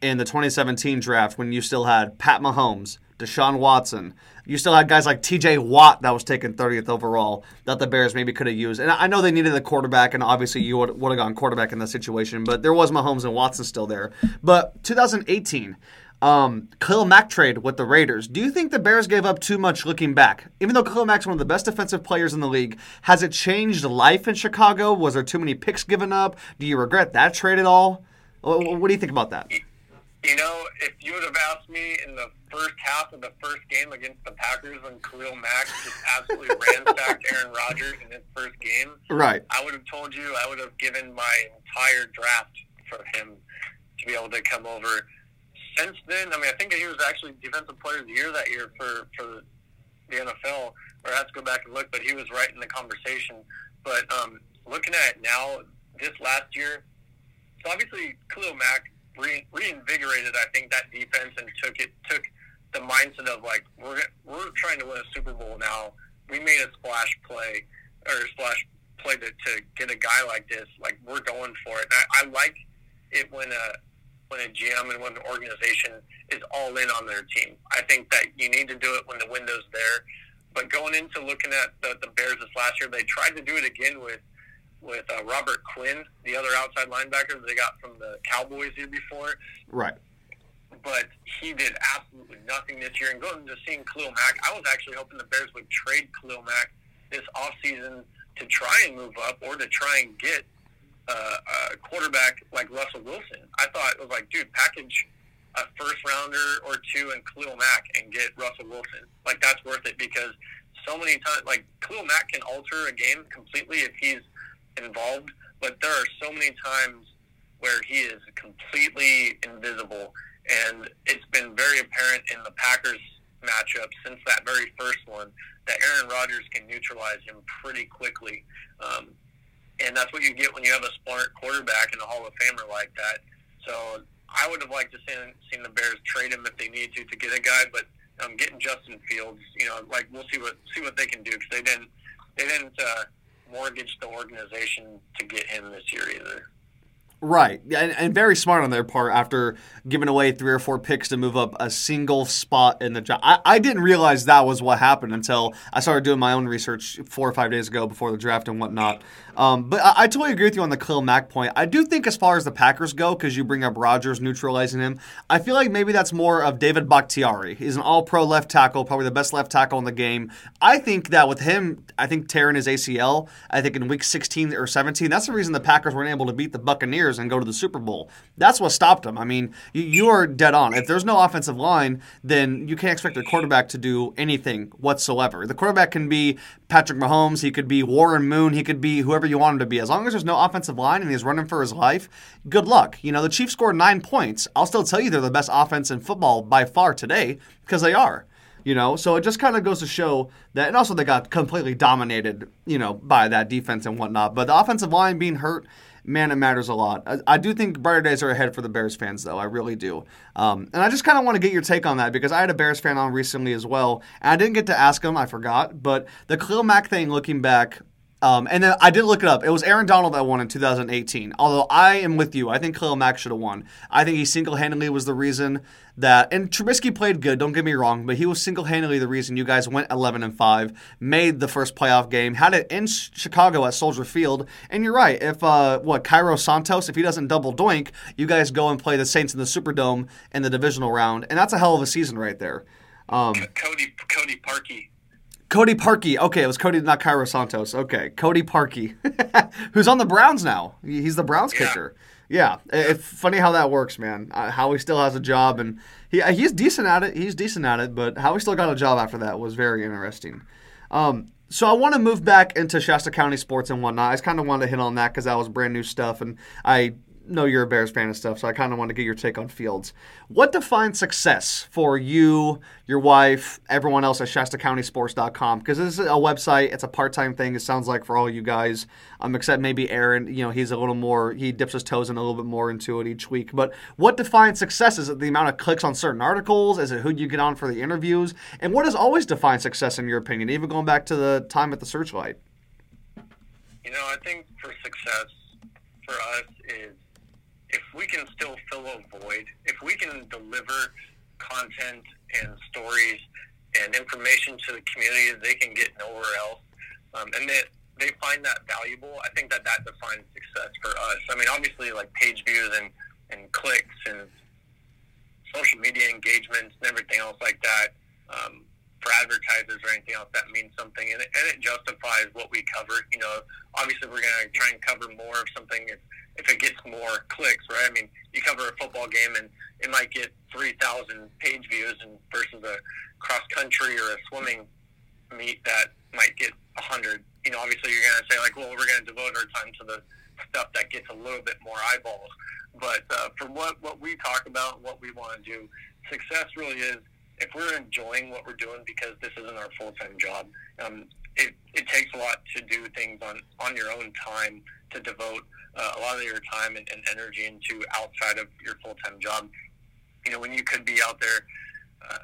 in the 2017 draft when you still had Pat Mahomes, Deshaun Watson. You still had guys like T.J. Watt that was taken 30th overall that the Bears maybe could have used. And I know they needed a quarterback, and obviously you would, have gone quarterback in that situation, but there was Mahomes and Watson still there. But 2018. Um, Khalil Mack trade with the Raiders. Do you think the Bears gave up too much looking back? Even though Khalil Mack's one of the best defensive players in the league, has it changed life in Chicago? Was there too many picks given up? Do you regret that trade at all? Wh- wh- What do you think about that?
You know, if you would have asked me in the first half of the first game against the Packers when Khalil Mack just absolutely ransacked Aaron Rodgers in his first game,
Right.
I would have told you I would have given my entire draft for him to be able to come over. Since then, I mean, I think he was actually Defensive Player of the Year that year for for the NFL. Or I have to go back and look, but he was right in the conversation. But um, looking at it now, this last year, so obviously Khalil Mack re- reinvigorated, I think, that defense and took it took the mindset of like we're we're trying to win a Super Bowl now. We made a splash play or a splash play to, to get a guy like this. Like we're going for it. And I, I like it when a when a GM and when an organization is all in on their team. I think that you need to do it when the window's there. But going into looking at the, the Bears this last year, they tried to do it again with with uh, Robert Quinn, the other outside linebacker they got from the Cowboys year before.
Right.
But he did absolutely nothing this year. And going to seeing Khalil Mack, I was actually hoping the Bears would trade Khalil Mack this offseason to try and move up or to try and get uh, a quarterback like Russell Wilson. I thought it was like, dude, package a first rounder or two and Khalil Mack and get Russell Wilson. Like that's worth it because so many times, like Khalil Mack can alter a game completely if he's involved, but there are so many times where he is completely invisible, and it's been very apparent in the Packers matchup since that very first one that Aaron Rodgers can neutralize him pretty quickly. Um, and that's what you get when you have a smart quarterback and a Hall of Famer like that. So I would have liked to seen seen the Bears trade him if they need to to get a guy, but um, getting Justin Fields, you know, like we'll see what see what they can do because they didn't they didn't uh, mortgage the organization to get him this year either.
Right, and, and very smart on their part after giving away three or four picks to move up a single spot in the draft. I, I didn't realize that was what happened until I started doing my own research four or five days ago before the draft and whatnot. Um, but I, I totally agree with you on the Khalil Mack point. I do think as far as the Packers go, because you bring up Rodgers neutralizing him, I feel like maybe that's more of David Bakhtiari. He's an All-Pro left tackle, probably the best left tackle in the game. I think that with him, I think tearing his ACL, I think in Week 16 or 17, that's the reason the Packers weren't able to beat the Buccaneers and go to the Super Bowl. That's what stopped them. I mean, you, you are dead on. If there's no offensive line, then you can't expect a quarterback to do anything whatsoever. The quarterback can be Patrick Mahomes, he could be Warren Moon, he could be whoever you want him to be. As long as there's no offensive line and he's running for his life, good luck. You know, the Chiefs scored nine points. I'll still tell you they're the best offense in football by far today because they are. You know, so it just kind of goes to show that, and also they got completely dominated, you know, by that defense and whatnot. But the offensive line being hurt, man, it matters a lot. I, I do think brighter days are ahead for the Bears fans, though. I really do. Um, and I just kind of want to get your take on that because I had a Bears fan on recently as well. And I didn't get to ask him, I forgot. But the Khalil Mack thing, looking back, um, and then I did look it up. It was Aaron Donald that won in 2018. Although I am with you, I think Khalil Mack should have won. I think he single-handedly was the reason that. And Trubisky played good. Don't get me wrong, but he was single-handedly the reason you guys went 11 and five, made the first playoff game, had it in Chicago at Soldier Field. And you're right. If uh, what Cairo Santos, if he doesn't double doink, you guys go and play the Saints in the Superdome in the divisional round, and that's a hell of a season right there. Um,
Cody Cody Parkey.
Cody Parkey. Okay, it was Cody, not Cairo Santos. Okay, Cody Parkey, who's on the Browns now. He's the Browns
Yeah.
kicker. Yeah, it's funny how that works, man. Uh, Howie still has a job, and he uh, he's decent at it. He's decent at it, but Howie still got a job after that was very interesting. Um, so I want to move back into Shasta County sports and whatnot. I just kind of wanted to hit on that because that was brand new stuff, and I know you're a Bears fan and stuff, so I kind of want to get your take on Fields. What defines success for you, your wife, everyone else at ShastaCountySports.com? Because this is a website, it's a part time thing. It sounds like for all you guys, um, except maybe Aaron. You know, he's a little more. He dips his toes in a little bit more into it each week. But what defines success? Is it the amount of clicks on certain articles? Is it who you get on for the interviews? And what has always defined success in your opinion, even going back to the time at the Searchlight?
You know, I think for success for us we can still fill a void, if we can deliver content and stories and information to the community that they can get nowhere else, um, and that they find that valuable, I think that that defines success for us. I mean, obviously, like page views and, and clicks and social media engagements and everything else like that. Um, for advertisers or anything else, that means something, and it, and it justifies what we cover. You know, obviously we're going to try and cover more of something if, if it gets more clicks, right? I mean, you cover a football game and it might get 3,000 page views and versus a cross country or a swimming meet that might get 100. You know, obviously you're going to say like, well, we're going to devote our time to the stuff that gets a little bit more eyeballs. But uh, for what, what we talk about, what we want to do, success really is if we're enjoying what we're doing because this isn't our full time job, um, it, it takes a lot to do things on, on your own time to devote uh, a lot of your time and, and energy into outside of your full time job. You know, when you could be out there uh,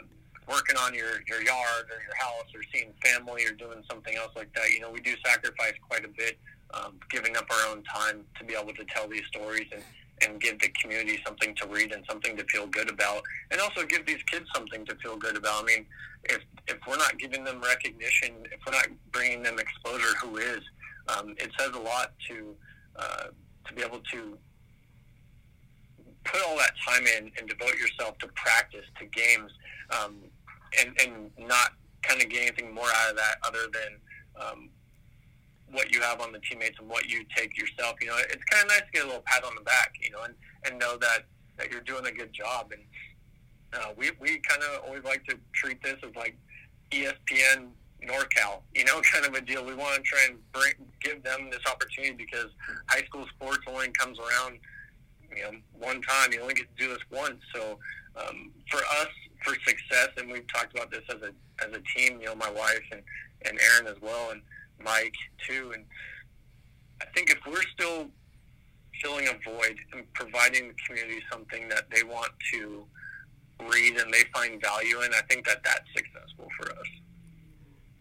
working on your, your yard or your house or seeing family or doing something else like that, you know, we do sacrifice quite a bit, um, giving up our own time to be able to tell these stories and, and give the community something to read and something to feel good about, and also give these kids something to feel good about. I mean, if if we're not giving them recognition, if we're not bringing them exposure, who is? Um, it says a lot to uh, to be able to put all that time in and devote yourself to practice, to games, um, and and not kind of get anything more out of that other than um, what you have on the teammates and what you take yourself. You know, it's kind of nice to get a little pat on the back, you know, and, and know that, that you're doing a good job. And uh, we, we kind of always like to treat this as like ESPN NorCal, you know, kind of a deal. We want to try and bring, give them this opportunity because high school sports only comes around, you know, one time. You only get to do this once. So um, for us, for success, and we've talked about this as a as a team. You know, my wife and and Aaron as well, and Mike too. And I think if we're still filling a void and providing the community something that they want to read and they find value in, I think that that's successful for us.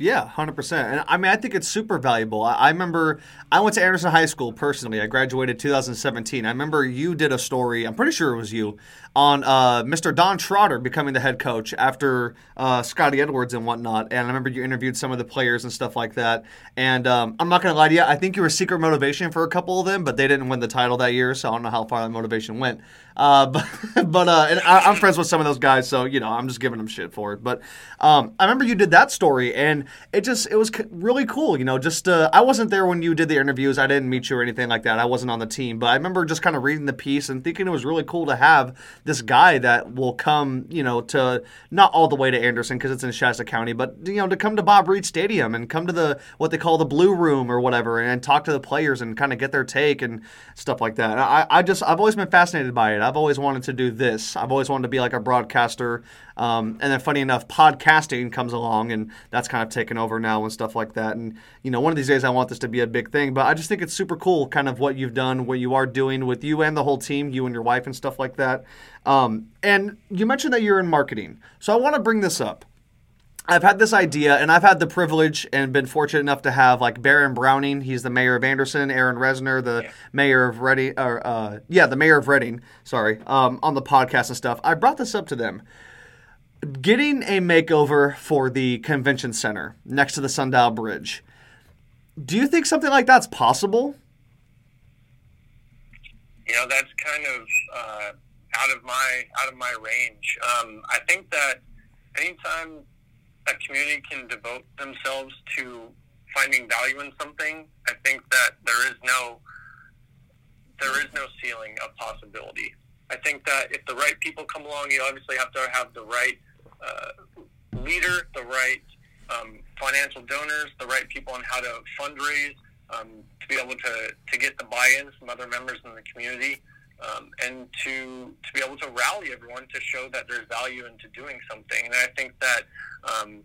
Yeah, hundred percent. And I mean, I think it's super valuable. I, I remember I went to Anderson High School personally. I graduated 2017. I remember you did a story. I'm pretty sure it was you on uh, Mr. Don Trotter becoming the head coach after uh, Scotty Edwards and whatnot. And I remember you interviewed some of the players and stuff like that. And um, I'm not gonna lie to you, I think you were secret motivation for a couple of them, but they didn't win the title that year, so I don't know how far that motivation went. Uh, but but uh, and I, I'm friends with some of those guys, so you know I'm just giving them shit for it. But um, I remember you did that story, and it just it was really cool. You know, just uh, I wasn't there when you did the interviews. I didn't meet you or anything like that. I wasn't on the team, but I remember just kind of reading the piece and thinking it was really cool to have this guy that will come, you know, to not all the way to Anderson because it's in Shasta County, but you know, to come to Bob Reed Stadium and come to the what they call the Blue Room or whatever, and talk to the players and kind of get their take and stuff like that. I, I just I've always been fascinated by it. I've always wanted to do this. I've always wanted to be like a broadcaster. Um, and then, funny enough, podcasting comes along, and that's kind of taken over now and stuff like that. And you know, one of these days, I want this to be a big thing. But I just think it's super cool, kind of what you've done, what you are doing with you and the whole team, you and your wife and stuff like that. Um, and you mentioned that you're in marketing, so I want to bring this up. I've had this idea, and I've had the privilege and been fortunate enough to have like Baron Browning. He's the mayor of Anderson. Erin Resner, the mayor of Redding, or uh, yeah, the mayor of Redding. Sorry, um, on the podcast and stuff. I brought this up to them. Getting a makeover for the convention center next to the Sundial Bridge. Do you think something like that's possible?
you know that's kind of uh, out of my out of my range. Um, I think that anytime a community can devote themselves to finding value in something, I think that there is no there is no ceiling of possibility. I think that if the right people come along, you obviously have to have the right uh, leader, the right um, financial donors, the right people on how to fundraise, um, to be able to, to get the buy-in from other members in the community. Um, and to to be able to rally everyone to show that there's value into doing something. And I think that um,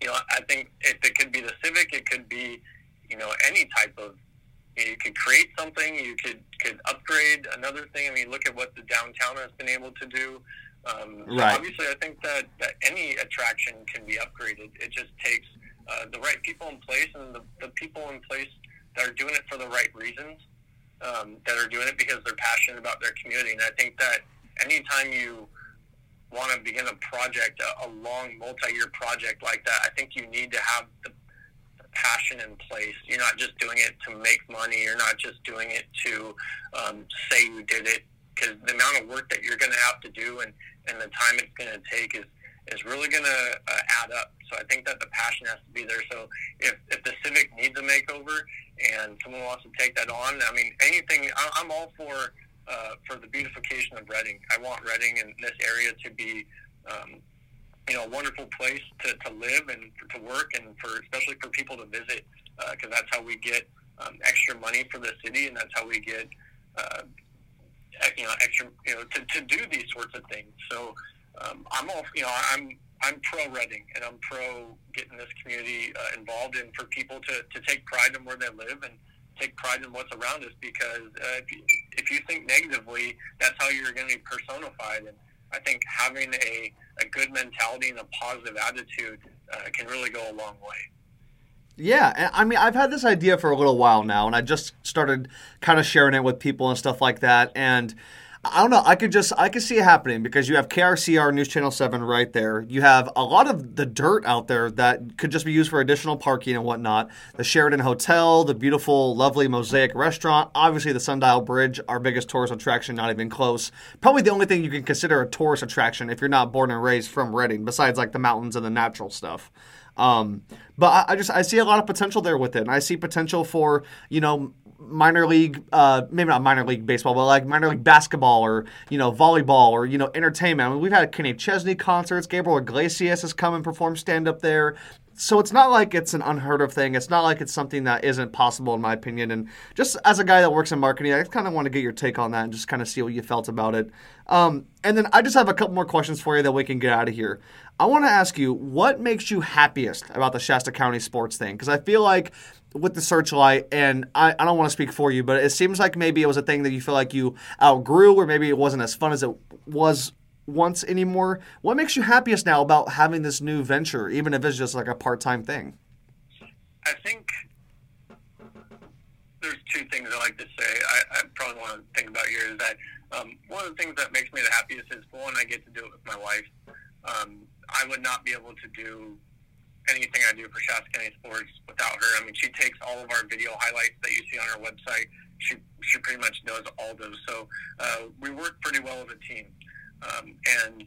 you know I think if it could be the civic, it could be you know any type of you could create something, you could could upgrade another thing. I mean, look at what the downtown has been able to do. Um, so
Right.
Obviously, I think that, that any attraction can be upgraded. It just takes uh, the right people in place and the, the people in place that are doing it for the right reasons, um, that are doing it because they're passionate about their community. And I think that anytime you want to begin a project, a, a long multi-year project like that, I think you need to have the, the passion in place. You're not just doing it to make money. You're not just doing it to um, say you did it because the amount of work that you're going to have to do and, and the time it's going to take is, is really going to uh, add up. So I think that the passion has to be there. So if, if the Civic needs a makeover and someone wants to take that on, I mean, anything, I'm all for uh, for the beautification of Redding. I want Redding and this area to be, um, you know, a wonderful place to, to live and to work, and for especially for people to visit, because that's how we get um, extra money for the city, and that's how we get, uh, you know, extra, you know, to, to do these sorts of things. So um, I'm all, you know, I'm I'm pro Redding, and I'm pro getting this community uh, involved, and for people to, to take pride in where they live and take pride in what's around us because uh, if, you, if you think negatively, that's how you're going to be personified. And I think having a, a good mentality and a positive attitude uh, can really go a long way.
Yeah, I mean, I've had this idea for a little while now, and I just started kind of sharing it with people and stuff like that. And I don't know, I could just I could see it happening because you have KRCR News Channel Seven right there. You have a lot of the dirt out there that could just be used for additional parking and whatnot. The Sheraton Hotel, the beautiful, lovely Mosaic Restaurant, obviously the Sundial Bridge, our biggest tourist attraction, not even close. Probably the only thing you can consider a tourist attraction if you're not born and raised from Redding, besides like the mountains and the natural stuff. Um, but I, I just I see a lot of potential there with it, and I see potential for you know minor league, uh, maybe not minor league baseball, but like minor league basketball or you know volleyball or you know entertainment. I mean, we've had Kenny Chesney concerts. Gabriel Iglesias has come and performed stand up there. So it's not like it's an unheard of thing. It's not like it's something that isn't possible, in my opinion. And just as a guy that works in marketing, I kind of want to get your take on that and just kind of see what you felt about it. Um, and then I just have a couple more questions for you that we can get out of here. I want to ask you, what makes you happiest about the Shasta County sports thing? Because I feel like with the searchlight, and I, I don't want to speak for you, but it seems like maybe it was a thing that you feel like you outgrew, or maybe it wasn't as fun as it was once anymore. What makes you happiest now about having this new venture, even if it's just like a part time thing?
I think there's two things I like to say. I, I probably want to think about here is that um, one of the things that makes me the happiest is one, I get to do it with my wife. Um, I would not be able to do anything I do for Shasta County Sports without her. I mean, she takes all of our video highlights that you see on our website. She she pretty much does all those. So uh, we work pretty well as a team, um, and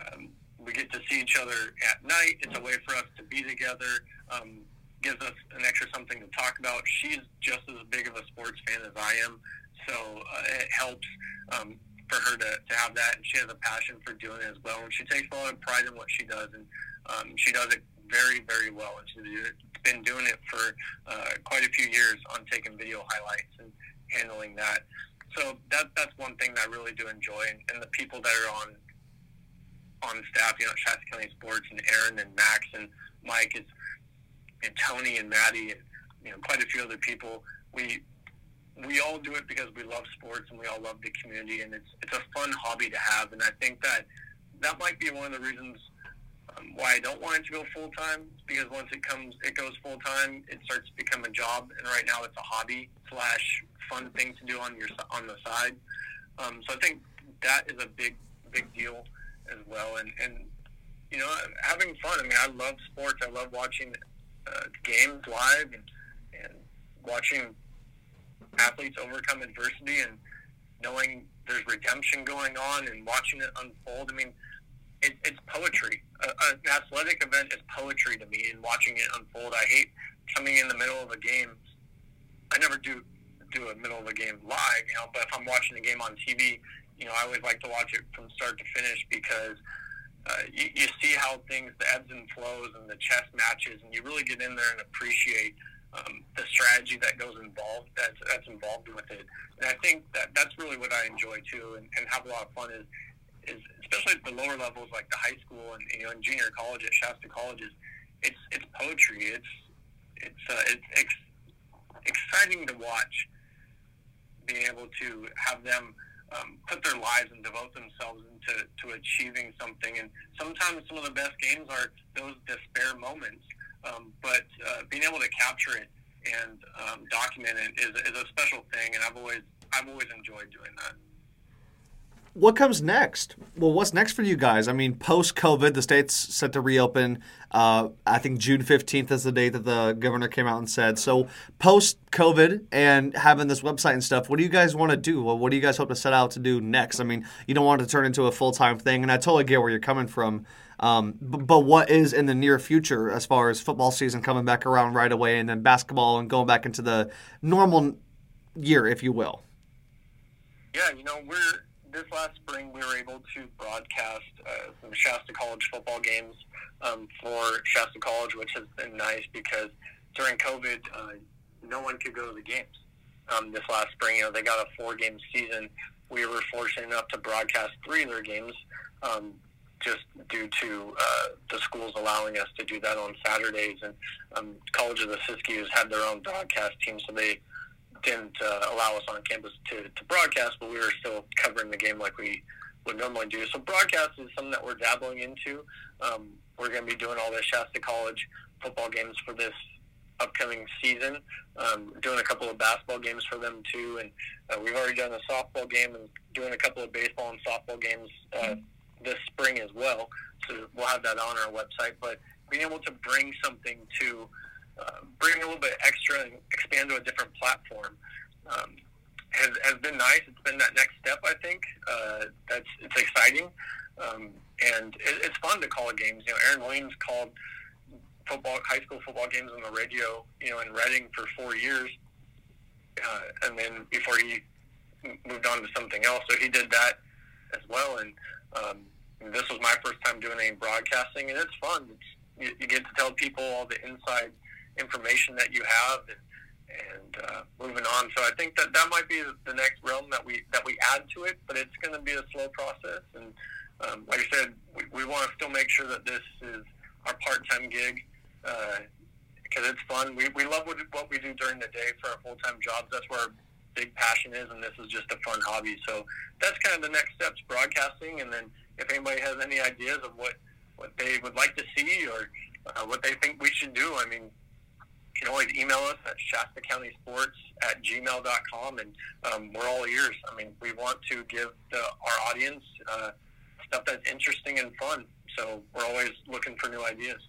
um, we get to see each other at night. It's a way for us to be together. Um, gives us an extra something to talk about. She's just as big of a sports fan as I am, so uh, it helps um, for her to, to have that. And she has a passion for doing it as well. And she takes a lot of pride in what she does, and um, she does it very, very well. She's been doing it for uh, quite a few years on taking video highlights and handling that. So that that's one thing that I really do enjoy, and, and the people that are on on staff, you know, Shasta County Sports, and Aaron and Max and Mike is and Tony and Maddie and you know quite a few other people. We we all do it because we love sports and we all love the community, and it's it's a fun hobby to have. And I think that that might be one of the reasons why I don't want it to go full time. Because once it comes, it goes full time, it starts to become a job, and right now it's a hobby slash fun thing to do on your on the side. Um, so I think that is a big big deal as well, and and you know having fun. I mean, I love sports. I love watching uh, games live and, and watching athletes overcome adversity and knowing there's redemption going on and watching it unfold. I mean, it, it's poetry. Uh, an athletic event is poetry to me, and watching it unfold. I hate coming in the middle of a game. I never do do a middle of a game live, you know. But if I'm watching a game on TV, you know, I always like to watch it from start to finish because uh, you, you see how things, the ebbs and flows, and the chess matches, and you really get in there and appreciate um, the strategy that goes involved that's that's involved with it. And I think that that's really what I enjoy too, and, and have a lot of fun is is especially at the lower levels like the high school and you know in junior college at Shasta colleges. It's it's poetry. It's it's uh, it's ex- exciting to watch being able to have them um, put their lives and devote themselves into to achieving something. And sometimes some of the best games are those despair moments. Um, but uh, being able to capture it and um, document it is, is a special thing, and I've always I've always enjoyed doing that.
What comes next? Well, what's next for you guys? I mean, post COVID, the state's set to reopen. Uh, I think June 15th is the date that the governor came out and said. So, post COVID and having this website and stuff, what do you guys want to do? Well, what do you guys hope to set out to do next? I mean, you don't want to turn into a full time thing, and I totally get where you're coming from. Um, but, but what is in the near future as far as football season coming back around right away and then basketball and going back into the normal year, if you will?
Yeah, you know, we're this last spring we were able to broadcast uh, some Shasta College football games um, for Shasta College, which has been nice because during COVID, uh, no one could go to the games. Um, this last spring, you know, they got a four-game season. We were fortunate enough to broadcast three of their games, um, just due to uh, the schools allowing us to do that on Saturdays. And um, College of the Siskiyous had their own broadcast team, so they didn't uh, allow us on campus to, to broadcast, but we were still covering the game like we would normally do. So broadcast is something that we're dabbling into. Um, we're going to be doing all the Shasta College football games for this upcoming season. Um, doing a couple of basketball games for them too, and uh, we've already done a softball game and doing a couple of baseball and softball games uh, this spring as well. So we'll have that on our website. But being able to bring something to uh, bring a little bit extra and expand to a different platform um, has, has been nice. It's been that next step, I think. Uh, that's it's exciting, um, and it, it's fun to call games. You know, Aaron Williams called football, high school football games on the radio. You know, in Redding for four years, uh, and then before he moved on to something else, so he did that as well. And um, this was my first time doing any broadcasting, and it's fun. It's, you, you get to tell people all the inside information that you have and, and uh, moving on. So I think that that might be the next realm that we that we add to it, but it's going to be a slow process. And um, like I said, we, we want to still make sure that this is our part-time gig because it's fun. We, we love what, what we do during the day for our full-time jobs. That's where our big passion is, and this is just a fun hobby. So that's kind of the next steps, broadcasting. And then if anybody has any ideas of what, what they would like to see or uh, what they think we should do, I mean, can always email us at shastacountysports County Sports at gmail.com, and um, we're all ears. I mean, we want to give the, our audience uh, stuff that's interesting and fun. So we're always looking for new ideas.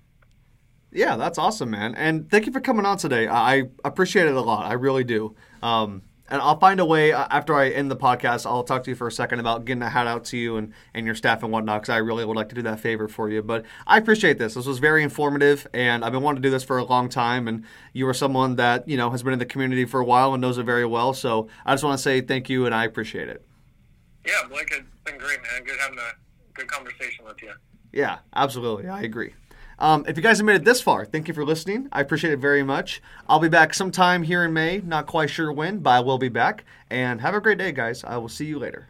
Yeah, that's awesome, man. And thank you for coming on today. I appreciate it a lot. I really do. Um, and I'll find a way uh, after I end the podcast. I'll talk to you for a second about getting a hat out to you and, and your staff and whatnot because I really would like to do that favor for you. But I appreciate this. This was very informative, and I've been wanting to do this for a long time. And you are someone that you know has been in the community for a while and knows it very well. So I just want to say thank you, and I appreciate it.
Yeah, Blake, it's been great, man. Good having a good conversation with you.
Yeah, absolutely. I agree. Um, if you guys have made it this far, thank you for listening. I appreciate it very much. I'll be back sometime here in May. Not quite sure when, but I will be back. And have a great day, guys. I will see you later.